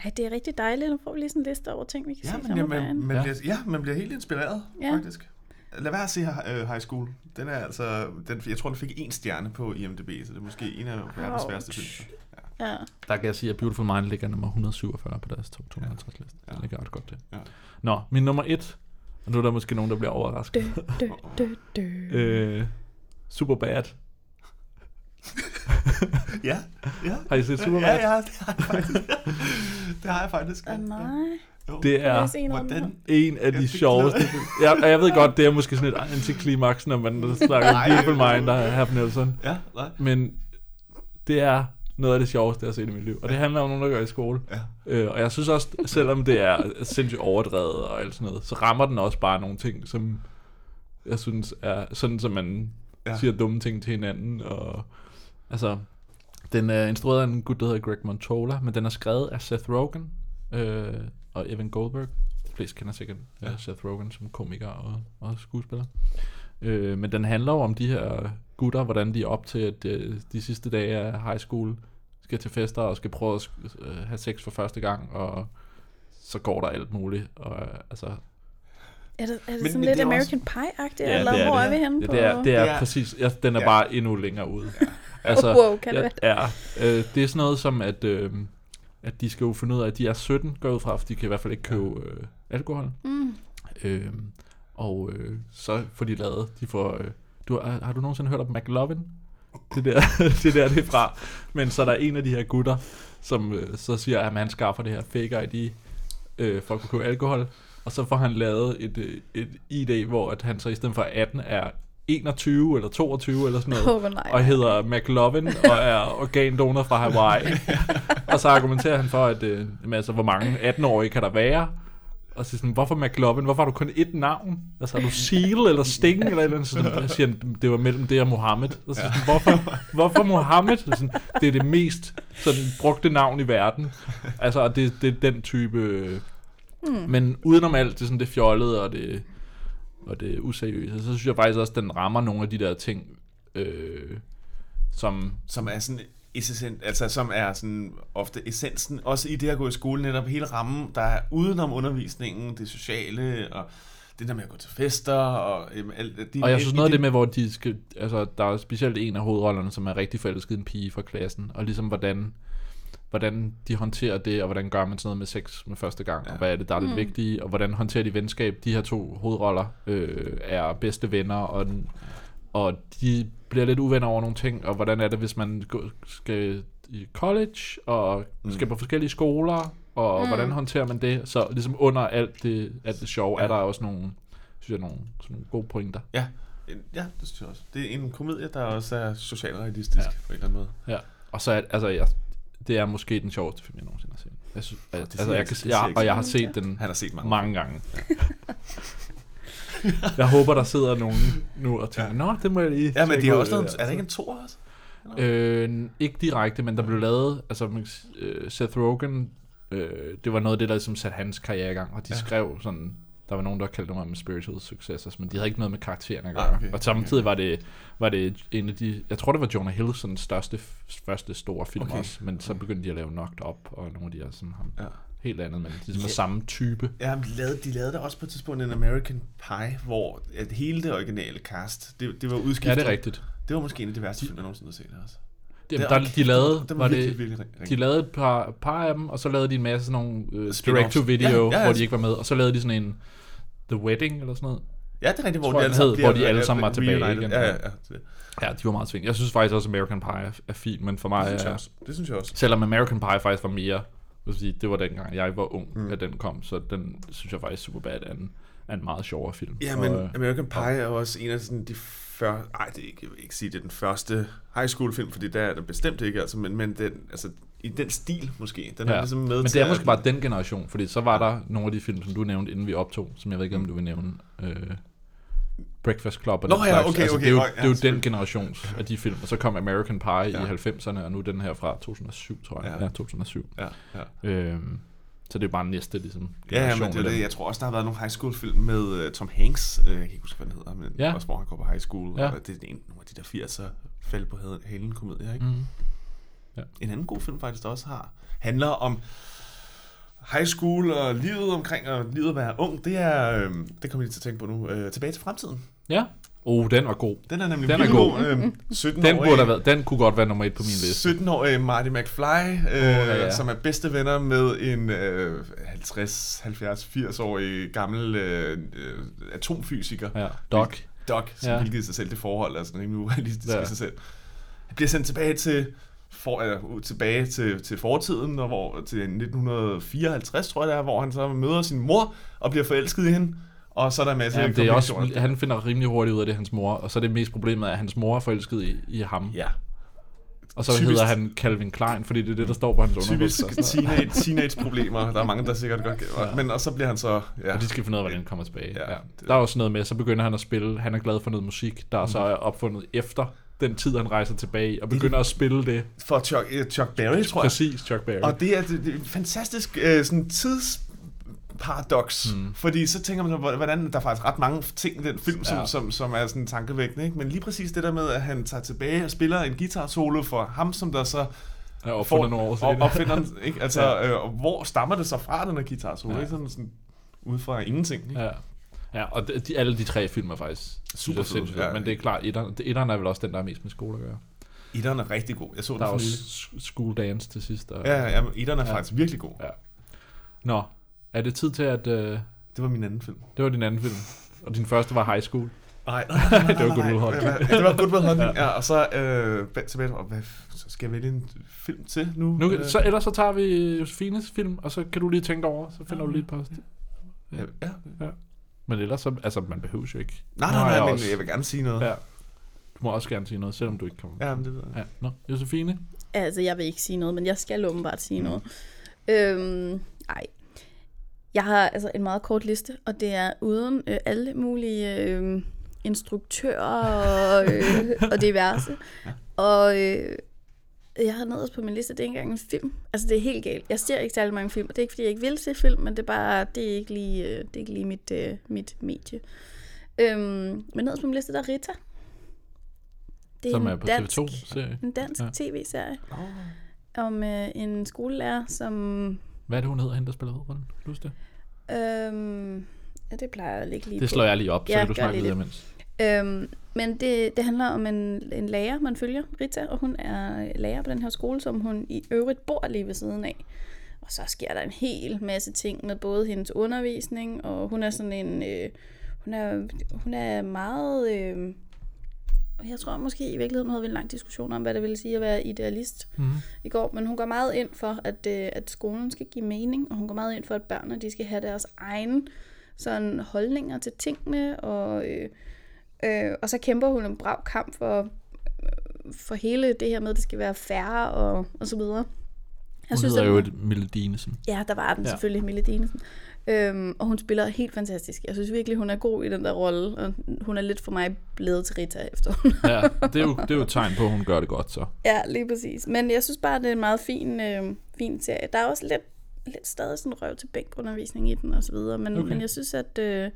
S2: Ej, det er rigtig dejligt. Nu får vi lige sådan en liste over ting, vi kan
S3: Ja,
S2: se
S3: men,
S2: sammen
S3: ja, man, man
S1: Ja.
S3: bliver, ja, man bliver helt inspireret,
S2: Ja.
S3: faktisk. Lad være at se uh, High School. Den er altså... Den, jeg tror, den fik en stjerne på IMDb, så det er måske en af verdens værste film.
S2: Ja.
S1: Der kan jeg sige, at Beautiful Mind ligger nummer 147 på deres top 250 liste.
S3: Ja.
S1: ligger ret godt til.
S3: Ja.
S1: Nå, min nummer et. Og nu er der måske nogen, der bliver overrasket.
S2: Dø, dø, dø, dø.
S1: Øh, super bad.
S3: Ja, ja.
S1: Har I set Superbad?
S3: Ja, ja, det har jeg faktisk. det har jeg faktisk.
S2: Ah, nej.
S3: Jo.
S1: Det
S2: Jeg
S1: er
S2: om
S3: Hvordan?
S1: en af de
S3: Jeg
S1: sjoveste. Ja, og jeg ved godt, det er måske sådan et antiklimaks, når man snakker. Beautiful Mind, der er Herb Nelson.
S3: Ja, nej.
S1: Men det er noget af det sjoveste, jeg har set i mit liv. Og det handler om nogen, der går i skole.
S3: Ja.
S1: Øh, og jeg synes også, selvom det er sindssygt overdrevet og alt sådan noget, så rammer den også bare nogle ting, som jeg synes er sådan, som man
S3: Ja.
S1: siger dumme ting til hinanden. Og, altså, den er instrueret af en gut, der hedder Greg Montola, men den er skrevet af Seth Rogen øh, og Evan Goldberg. De fleste kender sikkert
S3: Ja.
S1: ja. Seth Rogen som komiker og, og skuespiller. Øh, men den handler jo om de her gutter, hvordan de er op til, at øh, de sidste dage af high school skal til fester og skal prøve at øh, have sex for første gang, og så går der alt muligt. Og, øh, altså,
S2: Er det, er det
S3: Men-
S2: sådan
S3: men
S2: lidt
S3: det er
S2: American Pie-agtigt?
S1: Ja,
S2: eller
S1: det er
S2: hvor
S1: det.
S2: er vi henne
S1: ja,
S2: på?
S1: det er, det er
S3: Ja.
S1: præcis, ja, den er
S3: Ja.
S1: bare endnu længere ude.
S2: Altså, wow, kan det
S1: ja,
S2: være?
S1: ja, øh, det er sådan noget som, at, øh, at de skal jo finde ud af, at de er 17, går ud fra, for de kan i hvert fald ikke købe øh, alkohol.
S2: Mm.
S1: Øh, og øh, så får de lavet, de får, øh, du, har, har du nogensinde hørt om McLovin? Det der, det der det er fra. Men så er der en af de her gutter, som øh, så siger, at han skaffer det her fake ID øh, for at kunne købe alkohol. Og så får han lavet et, øh, et ID, hvor at han så i stedet for 18 er 21 eller 22 eller sådan noget.
S2: Hvor nej.
S1: og hedder McLovin og er organdonor fra Hawaii. og så argumenterer han for, at øh, altså, hvor mange 18-årige kan der være? Og så sådan, hvorfor McLovin? Hvorfor har du kun ét navn? Altså, har du Seal eller Sting eller et eller andet? Så sådan, siger han, det var mellem det og Mohammed. Og så sådan, hvorfor, hvorfor Mohammed? Så Sådan, det er det mest sådan, brugte navn i verden. Altså, og det, det er den type...
S2: Hmm.
S1: Men udenom alt det, sådan det fjollede og det, og det useriøse, så synes jeg faktisk også, at den rammer nogle af de der ting, øh, som...
S3: Som er sådan essent, altså som er sådan ofte essensen, også i det at gå i skole, netop hele rammen, der er udenom undervisningen, det sociale, og det der med at gå til fester, og øhm, alt de,
S1: Og jeg synes noget af det med, hvor de skal... Altså, der er specielt en af hovedrollerne, som er rigtig forelsket i en pige fra klassen, og ligesom hvordan, hvordan de håndterer det, og hvordan gør man sådan noget med sex med første gang, ja. Og hvad er det, der er det
S2: Mm.
S1: vigtige, og hvordan håndterer de venskab. De her to hovedroller øh, er bedste venner, og, den, og de bliver lidt uvenner over nogle ting, og hvordan er det, hvis man skal i college, og skal på forskellige skoler, og mm. hvordan håndterer man det? Så ligesom under alt det, alt det sjove, ja. er der også nogle, synes jeg, nogle, sådan nogle gode pointer.
S3: Ja, ja, det synes jeg også. Det er en komedie, der også er socialrealistisk
S1: Ja.
S3: ja. på en eller anden måde.
S1: Ja. Og så er, altså, jeg, det er måske den sjoveste film, jeg nogensinde har set. Jeg synes, altså, jeg, kan, jeg, og jeg har set den
S3: Han har set mange.
S1: mange gange. jeg håber, der sidder nogen nu og tænker, Nå, det må jeg lige
S3: Ja, men
S1: tjekke
S3: de har
S1: ud,
S3: også
S1: det der."
S3: er der ikke en toer også?
S1: Øh, ikke direkte, men der blev lavet, altså øh, Seth Rogen, øh, det var noget af det, der ligesom satte hans karriere i gang, og de ja.
S3: Ja.
S1: skrev sådan, der var nogen, der kaldte dem med spiritual successors, men de havde ikke noget med karaktererne at gøre.
S3: Ah, okay.
S1: Og samtidig var det, var det en af de, jeg tror det var Jonah Hills sådan største, første store film
S3: Okay.
S1: også, men så begyndte de at lave Knocked Up, og nogle af de her sådan ham,
S3: Ja.
S1: Helt andet, men de ligesom
S3: Ja.
S1: samme type.
S3: Ja, de lavede, de lavede der også på et tidspunkt en American Pie, hvor at hele det originale cast, det, det var udskiftet.
S1: Ja, det er rigtigt.
S3: Det var måske en af de værste film, jeg nogensinde har set også.
S1: Det,
S3: Det-
S1: der,
S3: okay,
S1: de lavede, var
S3: virkelig,
S1: det,
S3: virkelig ring-
S1: de lavede et par, par af dem, og så lavede de en masse sådan nogle
S3: Spin-offs.
S1: direct-to-video,
S3: Ja, ja, ja.
S1: hvor de ikke var med, og så lavede de sådan en The Wedding eller sådan noget.
S3: Ja, det er rigtigt, hvor,
S1: Tror
S3: de alle sammen
S1: hed, hvor de alle sammen var tilbage
S3: reunited.
S1: igen.
S3: Ja, ja, ja. Det,
S1: Ja, de var meget sving. Jeg synes faktisk også, American Pie er, er fin, men for mig
S3: det, synes jeg
S1: er...
S3: også. det synes jeg også.
S1: Selvom American Pie faktisk var mere... Vil sige, det var dengang, jeg var ung, mm. at den kom, så den synes jeg faktisk Superbad er en, er en meget sjovere film.
S3: Ja, men
S1: Og, øh,
S3: American Pie er også en af sådan de før... Ej, det er ikke, jeg vil ikke sige, det er den første high school film, fordi der er det bestemt ikke, altså, men, men den, altså, i den stil måske. Den er
S1: ja.
S3: ligesom med
S1: men det er
S3: at-
S1: måske bare den generation, fordi så var der nogle af de film, som du nævnte, inden vi optog, som jeg ved ikke, om du vil nævne. Øh, Breakfast Club og
S3: Nå
S1: den
S3: ja,
S1: slags.
S3: okay,
S1: altså,
S3: okay,
S1: det er jo,
S3: ja,
S1: det er jo den generations af de film, og så kom American Pie ja. i
S3: Ja.
S1: 90'erne, og nu den her fra 2007, tror jeg. Ja,
S3: Ja.
S1: ja 2007.
S3: Ja, ja.
S1: Øhm, så det er bare næste ligesom,
S3: Ja, ja, men det er det. Jeg tror også, der har været nogle high school film med uh, Tom Hanks. Uh, jeg kan ikke huske, hvad den hedder, men
S1: Ja.
S3: ja. også hvor han går på high school.
S1: Ja.
S3: Og det er en, nogle af de der 80'er fald på halen komedier, ikke?
S1: Mm.
S3: En anden god film faktisk, der også har, handler om high school og livet omkring, og livet at være ung. Det er, øh, det kommer jeg lige til at tænke på nu, øh, Tilbage til fremtiden.
S1: Ja. Oh, den var god.
S3: Den er nemlig
S1: Den er god.
S3: god. Øh, 17
S1: Den, burde have været, den kunne godt være nummer et på min liste.
S3: 17-årige Marty McFly, øh,
S1: ja, ja.
S3: som er bedste venner med en øh, 50, 70, 80-årig gammel øh, øh, atomfysiker.
S1: Ja, Doc.
S3: Doc, som
S1: Ja.
S3: hvilket i sig selv det forhold er sådan rimelig urealistisk
S1: Ja.
S3: ja. i sig selv. Han bliver sendt tilbage til for, øh, tilbage til, til fortiden, og hvor, til 1954, tror jeg det er, hvor han så møder sin mor og bliver forelsket i hende. Og så er der en masse
S1: Ja, det er også, han finder rimelig hurtigt ud af det, hans mor, og så er det mest problemet, at hans mor er forelsket i, i ham.
S3: Ja,
S1: Og så
S3: typisk-
S1: hedder han Calvin Klein, fordi det er det, der står på hans
S3: typisk
S1: underbukser.
S3: teenage, teenage-problemer. Der er mange, der sikkert godt
S1: Ja.
S3: Men og så bliver han så... Ja,
S1: Og de skal finde ud af, hvordan han kommer tilbage. Ja,
S3: Ja,
S1: Der er også noget med, så begynder han at spille, han er glad for noget musik, der så er opfundet efter den tid, han rejser tilbage, og begynder at spille det.
S3: for Chuck, øh, Chuck Berry, tror jeg.
S1: Præcis, Chuck Berry.
S3: Og det er, det, det er fantastisk øh, sådan tidsparadox,
S1: Mm.
S3: mm. fordi så tænker man, hvor- hvordan der er faktisk ret mange ting i den film, som,
S1: Ja.
S3: ja. som, som er sådan tankevækkende, ikke? men lige præcis det der med, at han tager tilbage og spiller en guitar solo for ham, som der så
S1: Jeg opfundet nogle år
S3: og,
S1: siden.
S3: opfinder ikke? Altså,
S1: Ja.
S3: ja. øh, hvor stammer det så fra, den her guitar solo,
S1: Ja.
S3: ja. Sådan, sådan, ud fra ingenting, ikke?
S1: Ja. Ja, og de, de, alle de tre film er faktisk
S3: Super fede, ja.
S1: men det er klart, etteren, etteren er vel også den, der er mest med skole at gøre.
S3: Etteren er rigtig god. Jeg så den
S1: Der er
S3: for
S1: også school dance til sidst. Og,
S3: Ja, ja, ja, etteren er
S1: Ja.
S3: ja. faktisk virkelig god.
S1: Ja. Nå, er det tid til at... Øh,
S3: Det var min anden film.
S1: det var din anden film, og din første var High School.
S3: Nej, nej, nej, nej,
S1: Det var
S3: nej,
S1: Good Will
S3: nej.
S1: Hunting.
S3: Ja, Det var Good Will Hunting, ja. Og så øh, bag- tilbage, og hvad, så skal jeg vælge en film til nu?
S1: Nu,
S3: Øh,
S1: så, ellers så tager vi Josefines film, og så kan du lige tænke over, så finder du lige et par...
S3: ja, ja.
S1: Men ellers så, altså man behøver jo ikke.
S3: Nej, nej, nej,
S1: jeg
S3: men
S1: også-
S3: jeg vil gerne sige noget.
S1: Ja. Du må også gerne sige noget, selvom du ikke kommer.
S3: Ja, men det ved jeg.
S1: Ja. Nå, Josefine?
S2: Altså, jeg vil ikke sige noget, men jeg skal åbenbart sige
S3: Mm.
S2: noget. Øhm, ej. Jeg har altså en meget kort liste, og det er uden øh, alle mulige øh, instruktører og, øh, og diverse. Og øh, jeg har nederst på min liste, det er ikke engang en film. Altså, det er helt galt. Jeg ser ikke særlig mange film, og det er ikke, fordi jeg ikke vil se film, men det er bare, det er ikke lige, øh, det er ikke lige mit, øh, mit medie. Øhm, men nederst på min liste, der er Rita. Det
S1: Som
S2: en
S1: er på
S2: dansk-
S1: TV2-serie.
S2: En dansk
S1: Ja.
S2: tv-serie
S3: Oh.
S2: om øh, en skolelærer, som...
S1: Hvad er det, hun hedder, hende, der spiller hovedrollen? Kan du huske det?
S2: Øhm, ja, det plejer jeg ligge lige
S1: Det
S2: på.
S1: slår jeg lige op, så
S2: Ja,
S1: kan du snakke videre
S2: det.
S1: mens.
S2: Øhm, men det, det handler om en, en lærer, man følger, Rita, og hun er lærer på den her skole, som hun i øvrigt bor lige ved siden af. Og så sker der en hel masse ting med både hendes undervisning, og hun er sådan en... Øh, hun, er, hun er meget... Øh, jeg tror måske i virkeligheden havde vi en lang diskussion om, hvad det ville sige at være idealist
S1: Mm.
S2: i går, men hun går meget ind for, at, øh, at skolen skal give mening, og hun går meget ind for, at børnene de skal have deres egen sådan, holdninger til tingene, og, øh, øh, og så kæmper hun en brav kamp for, for hele det her med, at det skal være færre og, og så videre.
S1: Hun hedder
S2: den-
S1: jo et Mille Dinesen.
S2: Ja, der var den
S1: Ja.
S2: selvfølgelig, Mille Dinesen. Øhm, og hun spiller helt fantastisk. Jeg synes virkelig, hun er god i den der rolle, og hun er lidt for mig blevet til Rita efter hun
S1: Ja, det er, jo, det er jo et tegn på, at hun gør det godt, så.
S2: Ja, lige præcis. Men jeg synes bare, det er en meget fin, øh, fin serie. Der er også lidt, lidt stadig sådan røv til bænk undervisning i den og så videre, men,
S1: okay.
S2: men jeg synes, at øh,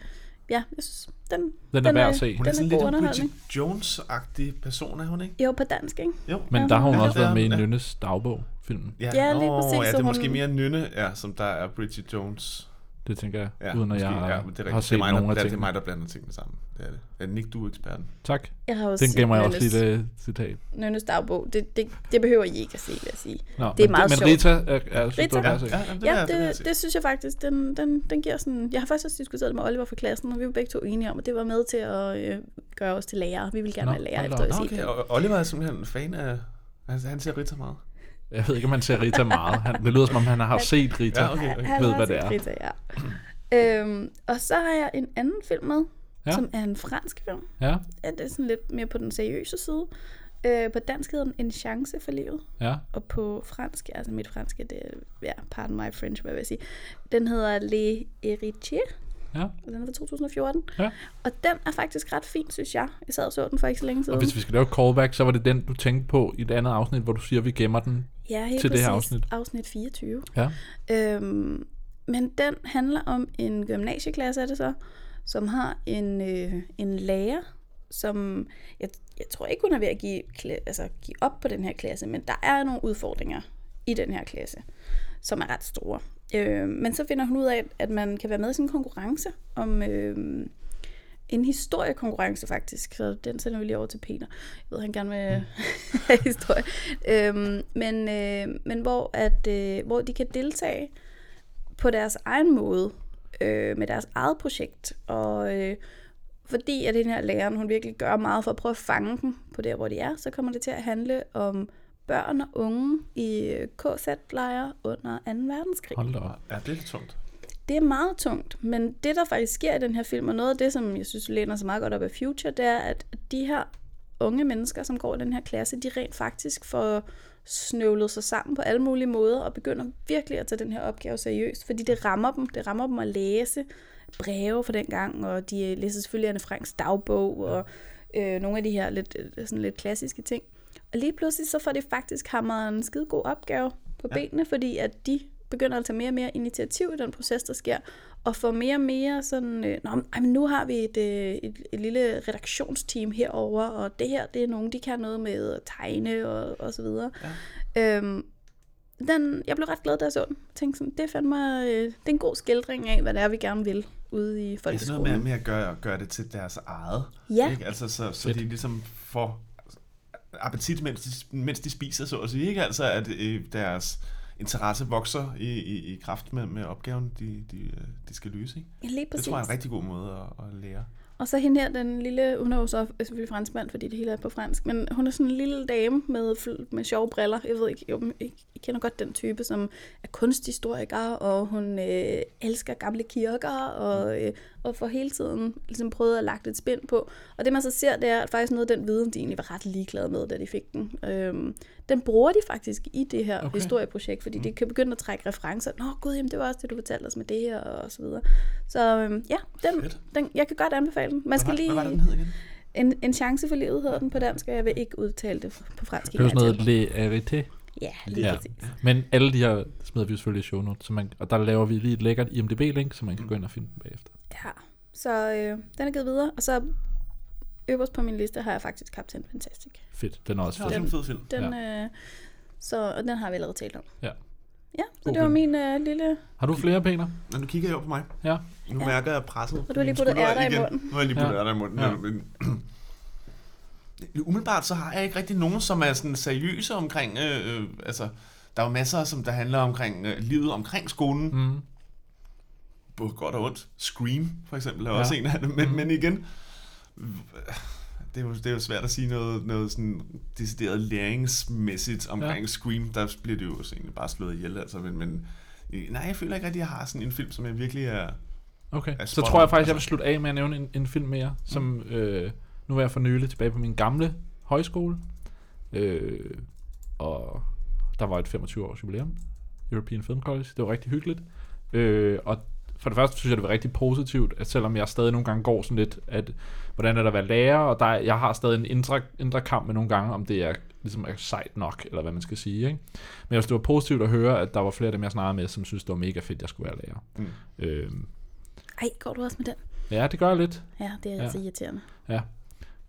S2: ja, jeg synes, den,
S1: Den er værd at se.
S3: Hun er
S2: Den er
S3: sådan lidt en. Bridget Jones-agtig person, er hun ikke?
S2: jo på dansk, ikke?
S3: Jo.
S1: Men
S2: Ja,
S1: der har hun
S3: ja,
S1: også været med i. Nynnes dagbog, filmen.
S3: Ja,
S2: Ja, lige
S3: Nå,
S2: præcis,
S3: Ja, det er
S2: hun-
S3: måske mere Nynne, ja, som der er Bridget Jones.
S1: Det tænker jeg,
S3: Ja,
S1: uden at
S3: måske,
S1: jeg
S3: ja,
S1: har,
S3: men det er rigtigt.
S1: har
S3: det
S1: set
S3: er mig,
S1: nogen
S3: der,
S1: af
S3: det er
S1: tingene.
S3: mig, der blander tingene sammen. Det er det. Er Nick, du er eksperten?
S1: Tak.
S2: Jeg har også
S1: Den gav mig også
S2: Nynnes-
S1: lidt uh, citat.
S2: Nynnes dagbog. Det, det, det behøver I ikke at se, vil jeg sige.
S1: Nå,
S2: Det er
S1: men,
S2: meget
S1: men
S2: sjovt.
S1: Rita er, er, synes,
S2: Rita?
S1: du er at se.
S3: ja, det,
S2: Ja,
S3: det,
S2: det, det synes jeg faktisk, den, den, den giver sådan... Jeg har faktisk også diskuteret det med Oliver fra klassen, og vi var begge to enige om, at det var med til at øh, gøre os til lærer. Vi vil gerne
S1: Nå,
S2: være lærer
S1: hold da
S2: efter at se
S3: okay. Oliver er simpelthen fan af... Han, han ser Rita meget.
S1: Jeg ved ikke, om man ser Rita meget. Han, det lyder som om, han har set Rita.
S3: Ja, okay. okay.
S2: Han
S1: ved, hvad det er.
S2: Rita, ja. øhm, og så har jeg en anden film med,
S1: Ja.
S2: som er en fransk film.
S1: Ja,
S2: Ja, det er sådan lidt mere på den seriøse side. Øh, på dansk hedder den En chance for livet,
S1: ja.
S2: og på fransk, altså mit franske, det er, ja, pardon my French, hvad vil jeg sige, den hedder Les Héritiers,
S1: Ja.
S2: og den er fra 2014.
S1: Ja.
S2: Og den er faktisk ret fin, synes jeg. Jeg sad og så den for ikke så længe
S1: Og
S2: siden.
S1: hvis vi skal lave callback, så var det den, du tænkte på i et andet afsnit, hvor du siger, at vi gemmer den.
S2: Ja, helt
S1: til det her afsnit.
S2: Afsnit 24.
S1: Ja.
S2: Øhm, men den handler om en gymnasieklasse, er det så, som har en, øh, en lærer, som, jeg, jeg tror ikke, hun er ved at give, altså, give op på den her klasse, men der er nogle udfordringer i den her klasse, som er ret store. Øh, men så finder hun ud af, at man kan være med i sådan en konkurrence om øh, en historiekonkurrence faktisk, så den sender vi lige over til Peter. Jeg ved, han gerne vil have historie. Øhm, men, øh, men hvor, at, øh, hvor de kan deltage på deres egen måde, øh, med deres eget projekt, og øh, fordi at den her lærer, hun virkelig gør meget for at prøve at fange dem på der, hvor de er, så kommer det til at handle om børn og unge i øh, KZ-lejre under 2. verdenskrig.
S1: Hold da op.
S3: Ja, det er lidt tungt.
S2: Det er meget tungt, men det, der faktisk sker i den her film, og noget af det, som jeg synes læner sig meget godt op af Future, det er, at de her unge mennesker, som går i den her klasse, de rent faktisk får snøvlet sig sammen på alle mulige måder, og begynder virkelig at tage den her opgave seriøst, fordi det rammer dem. Det rammer dem at læse breve fra den gang, og de læser selvfølgelig Anne Franks dagbog, og øh, nogle af de her lidt, øh, sådan lidt klassiske ting. Og lige pludselig så får de faktisk hamret en skide god opgave på
S3: ja.
S2: benene, fordi at de begynder at tage mere og mere initiativ i den proces, der sker, og får mere og mere sådan, øh, Nå, men, ej, men nu har vi et, øh, et, et lille redaktionsteam herover og det her, det er nogen, de kan noget med at tegne og, og så videre. Ja. Øhm, den, jeg blev ret glad, da jeg så den. Jeg tænkte sådan, det er fandme, øh, det er en god skildring af, hvad det er, vi gerne vil ude i
S3: Det er sådan
S2: folkeskolen.
S3: noget med, med at gøre, gøre det til deres eget.
S2: Ja.
S3: Ikke? Altså, så, så de ligesom får appetit, mens de, mens de spiser, så at sige. Ikke? Altså, at øh, deres interesse vokser i, i, i kraft med, med opgaven, de, de, de skal løse. Ikke?
S2: Ja, lige
S3: Det
S2: præcis.
S3: tror jeg er en rigtig god måde at, at lære.
S2: Og så hende her, den lille, hun er jo så selvfølgelig franskmand, fordi det hele er på fransk, men hun er sådan en lille dame med, med sjove briller. Jeg ved ikke, jo, jeg, jeg kender godt den type, som er kunsthistoriker, og hun øh, elsker gamle kirker, og, øh, og får hele tiden ligesom prøvet at lagt et spænd på. Og det man så ser, det er at faktisk noget af den viden, de egentlig var ret ligeglade med, da de fik den. Øhm, den bruger de faktisk i det her
S1: Okay.
S2: historieprojekt, fordi de kan begynde at trække referencer. Nå gud, jamen, det var også det, du fortalte os med det her, og så videre. Så øhm, ja, den,
S3: Fedt.
S2: den, jeg kan godt anbefale den. Man skal
S3: hvad,
S2: lige...
S3: hvad var det, den hed igen?
S2: En, en chance for livet hedder den på dansk, og jeg vil ikke udtale det på fransk.
S1: Det er jo sådan noget le arité.
S2: Ja, lige
S1: Ja.
S2: præcis.
S1: Men alle de her smider vi selvfølgelig i show notes, så man, og der laver vi lige et lækkert IMDb-link, så man kan gå ind og finde dem bagefter.
S2: Ja, så øh, den er givet videre. Og så øverst på min liste har jeg faktisk Captain Fantastic.
S1: Fedt, den er også
S3: er
S1: fed.
S3: en fed film.
S2: Den, ja. øh, så, og den har vi allerede talt om.
S1: Ja.
S2: Ja, så
S1: God
S2: det var
S1: film.
S2: min øh, lille...
S1: Har du flere, Peter?
S3: Nå, nu kigger jeg over på mig.
S1: Ja.
S3: Nu
S2: Ja.
S3: mærker jeg presset.
S2: Og du har lige
S3: på
S2: puttet ærter i munden.
S3: Nu har jeg lige puttet
S1: Ja.
S3: ærter i munden.
S1: Ja.
S3: Ja. Men, umiddelbart så har jeg ikke rigtig nogen, som er sådan seriøse omkring... Øh, øh, altså, der er jo masser, som der handler omkring øh, livet omkring skolen.
S1: Mm.
S3: Både godt og ondt. Scream, for eksempel, er
S1: Ja.
S3: også en af dem. Men,
S1: Mm.
S3: men igen... det er, jo, det er jo svært at sige noget, noget sådan decideret læringsmæssigt omkring ja. Scream. Der bliver det jo egentlig bare slået ihjel, altså. Men, men nej, jeg føler ikke rigtig, at jeg har sådan en film, som jeg virkelig er...
S1: Okay,
S3: er
S1: så tror jeg faktisk, jeg vil
S3: altså.
S1: slutte af med at nævne en, en film mere, som øh, nu er jeg for nylig tilbage på min gamle højskole, øh, og der var et 25 års jubilæum, European Film College, det var rigtig hyggeligt, øh, og for det første synes jeg, det var rigtig positivt, at selvom jeg stadig nogle gange går sådan lidt, at hvordan er der at være lærer, og der, er- jeg har stadig en indre, indre kamp med nogle gange, om det er ligesom er sejt nok, eller hvad man skal sige. Ikke? Men jeg synes, det var positivt at høre, at der var flere af dem, jeg snakkede med, som synes, det var mega fedt, at jeg skulle være lærer.
S3: Mm.
S1: Øh,
S2: Ej, går du også med den?
S1: ja, det gør jeg lidt.
S2: Ja, det er
S1: Ja.
S2: altså irriterende.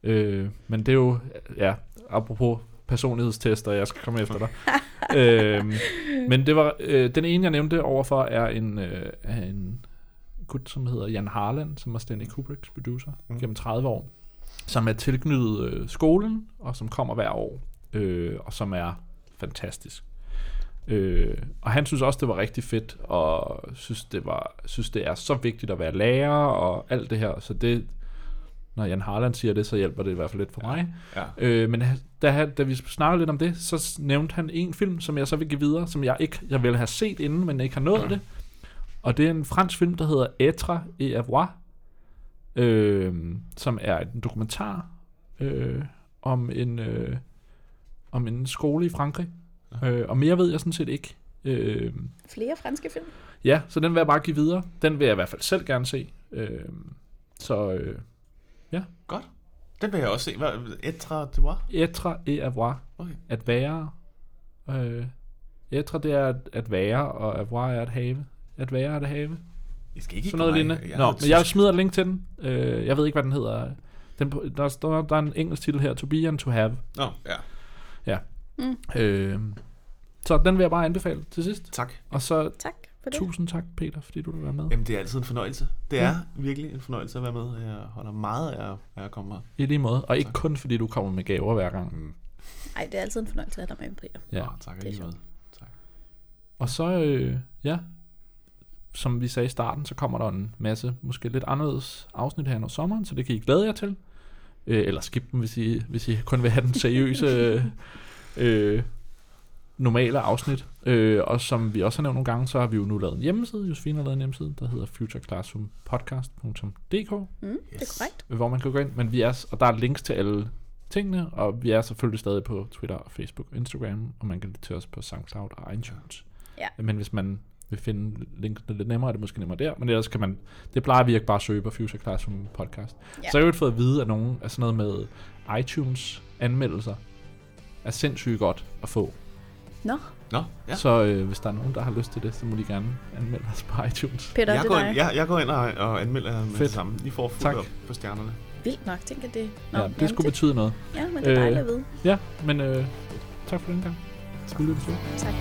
S1: Øh, men det er jo, ja, apropos personlighedstester, jeg skal komme efter dig. øh, men det var, øh, den ene, jeg nævnte overfor, er en, øh, er en gut, som hedder Jan Harland, som var Stanley Kubricks producer
S3: Mm.
S1: gennem 30 år, som er tilknyttet øh, skolen, og som kommer hver år, øh, og som er fantastisk. Øh, og han synes også, det var rigtig fedt, og synes det, var, synes, det er så vigtigt at være lærer, og alt det her, så det, når Jan Harland siger det, så hjælper det i hvert fald lidt for mig.
S3: Ja.
S1: Øh, men da, da vi snakkede lidt om det, så nævnte han en film, som jeg så vil give videre, som jeg ikke jeg ville have set inden, men ikke har nået det. Og det er en fransk film, der hedder Etre et avoir, øh, som er en dokumentar øh, om en øh, om en skole i Frankrig. Øh, og mere ved jeg sådan set ikke. Øh,
S2: Flere franske film?
S1: ja, så den vil jeg bare give videre. Den vil jeg i hvert fald selv gerne se. Øh, så øh,
S3: Godt. Den vil jeg også se. Hvad, etre, det var?
S1: Etre et avoir.
S3: Okay.
S1: At være. Øh, etre, det er at, at være, og avoir er at have. At være er at have.
S3: Jeg skal ikke
S1: Sådan noget lignende.
S3: jeg
S1: Nå, men jeg smider et link til den. Øh, jeg ved ikke, hvad den hedder. Den, der, står, der er en engelsk titel her. To be and to have.
S3: Nå, ja.
S1: Øh, så den vil jeg bare anbefale til sidst.
S3: Tak.
S1: Og så
S2: Tak for det.
S1: tusind tak, Peter, fordi du vil være med.
S3: Jamen, det er altid en fornøjelse. Det er virkelig en fornøjelse at være med. Jeg holder meget af, af at komme her.
S1: I lige måde. Og ikke kun fordi du kommer med gaver hver gang.
S3: Mm.
S2: Ej, det er altid en fornøjelse at have dig med, Peter.
S1: Ja.
S3: Nå, tak
S2: det er
S3: alligevel.
S1: Og så, øh, ja, som vi sagde i starten, så kommer der en masse, måske lidt anderledes afsnit her under sommeren, så det kan I glæde jer til. Øh, eller skip dem, hvis I, hvis I kun vil have den seriøse, øh, normale afsnit. Øh, og som vi også har nævnt nogle gange, så har vi jo nu lavet en hjemmeside, Josefine har lavet en hjemmeside, der hedder futureclassroompodcast.dk,
S2: Mm, Det er korrekt.
S1: hvor man kan gå ind, men vi er, og der er links til alle tingene, og vi er selvfølgelig stadig på Twitter, Facebook og Instagram, og man kan lytte til os på SoundCloud og iTunes.
S2: Ja.
S1: Men hvis man vil finde linkene lidt nemmere, er det måske nemmere der, men ellers kan man, det plejer vi ikke bare at søge på Future Classroom podcast.
S2: Ja.
S1: Så jeg har jo fået at vide, at nogen af sådan noget med iTunes anmeldelser er sindssygt godt at få.
S2: Nå,
S3: Nå, ja.
S1: Ja. Så øh, hvis der er nogen, der har lyst til det, så må de gerne anmelde os på iTunes.
S2: Peter,
S3: Jeg
S2: det
S3: går,
S2: dig.
S3: ind, jeg, jeg går ind og, og anmelder med
S1: Fedt.
S3: det samme. I får fuldt
S1: Tak.
S3: op på stjernerne.
S2: Vildt nok, tænker det. Nå,
S1: ja, det skulle betyde noget.
S2: Ja, men det er dejligt at vide.
S1: Ja, men øh, tak for den gang. Skulle lytte til.
S2: Tak.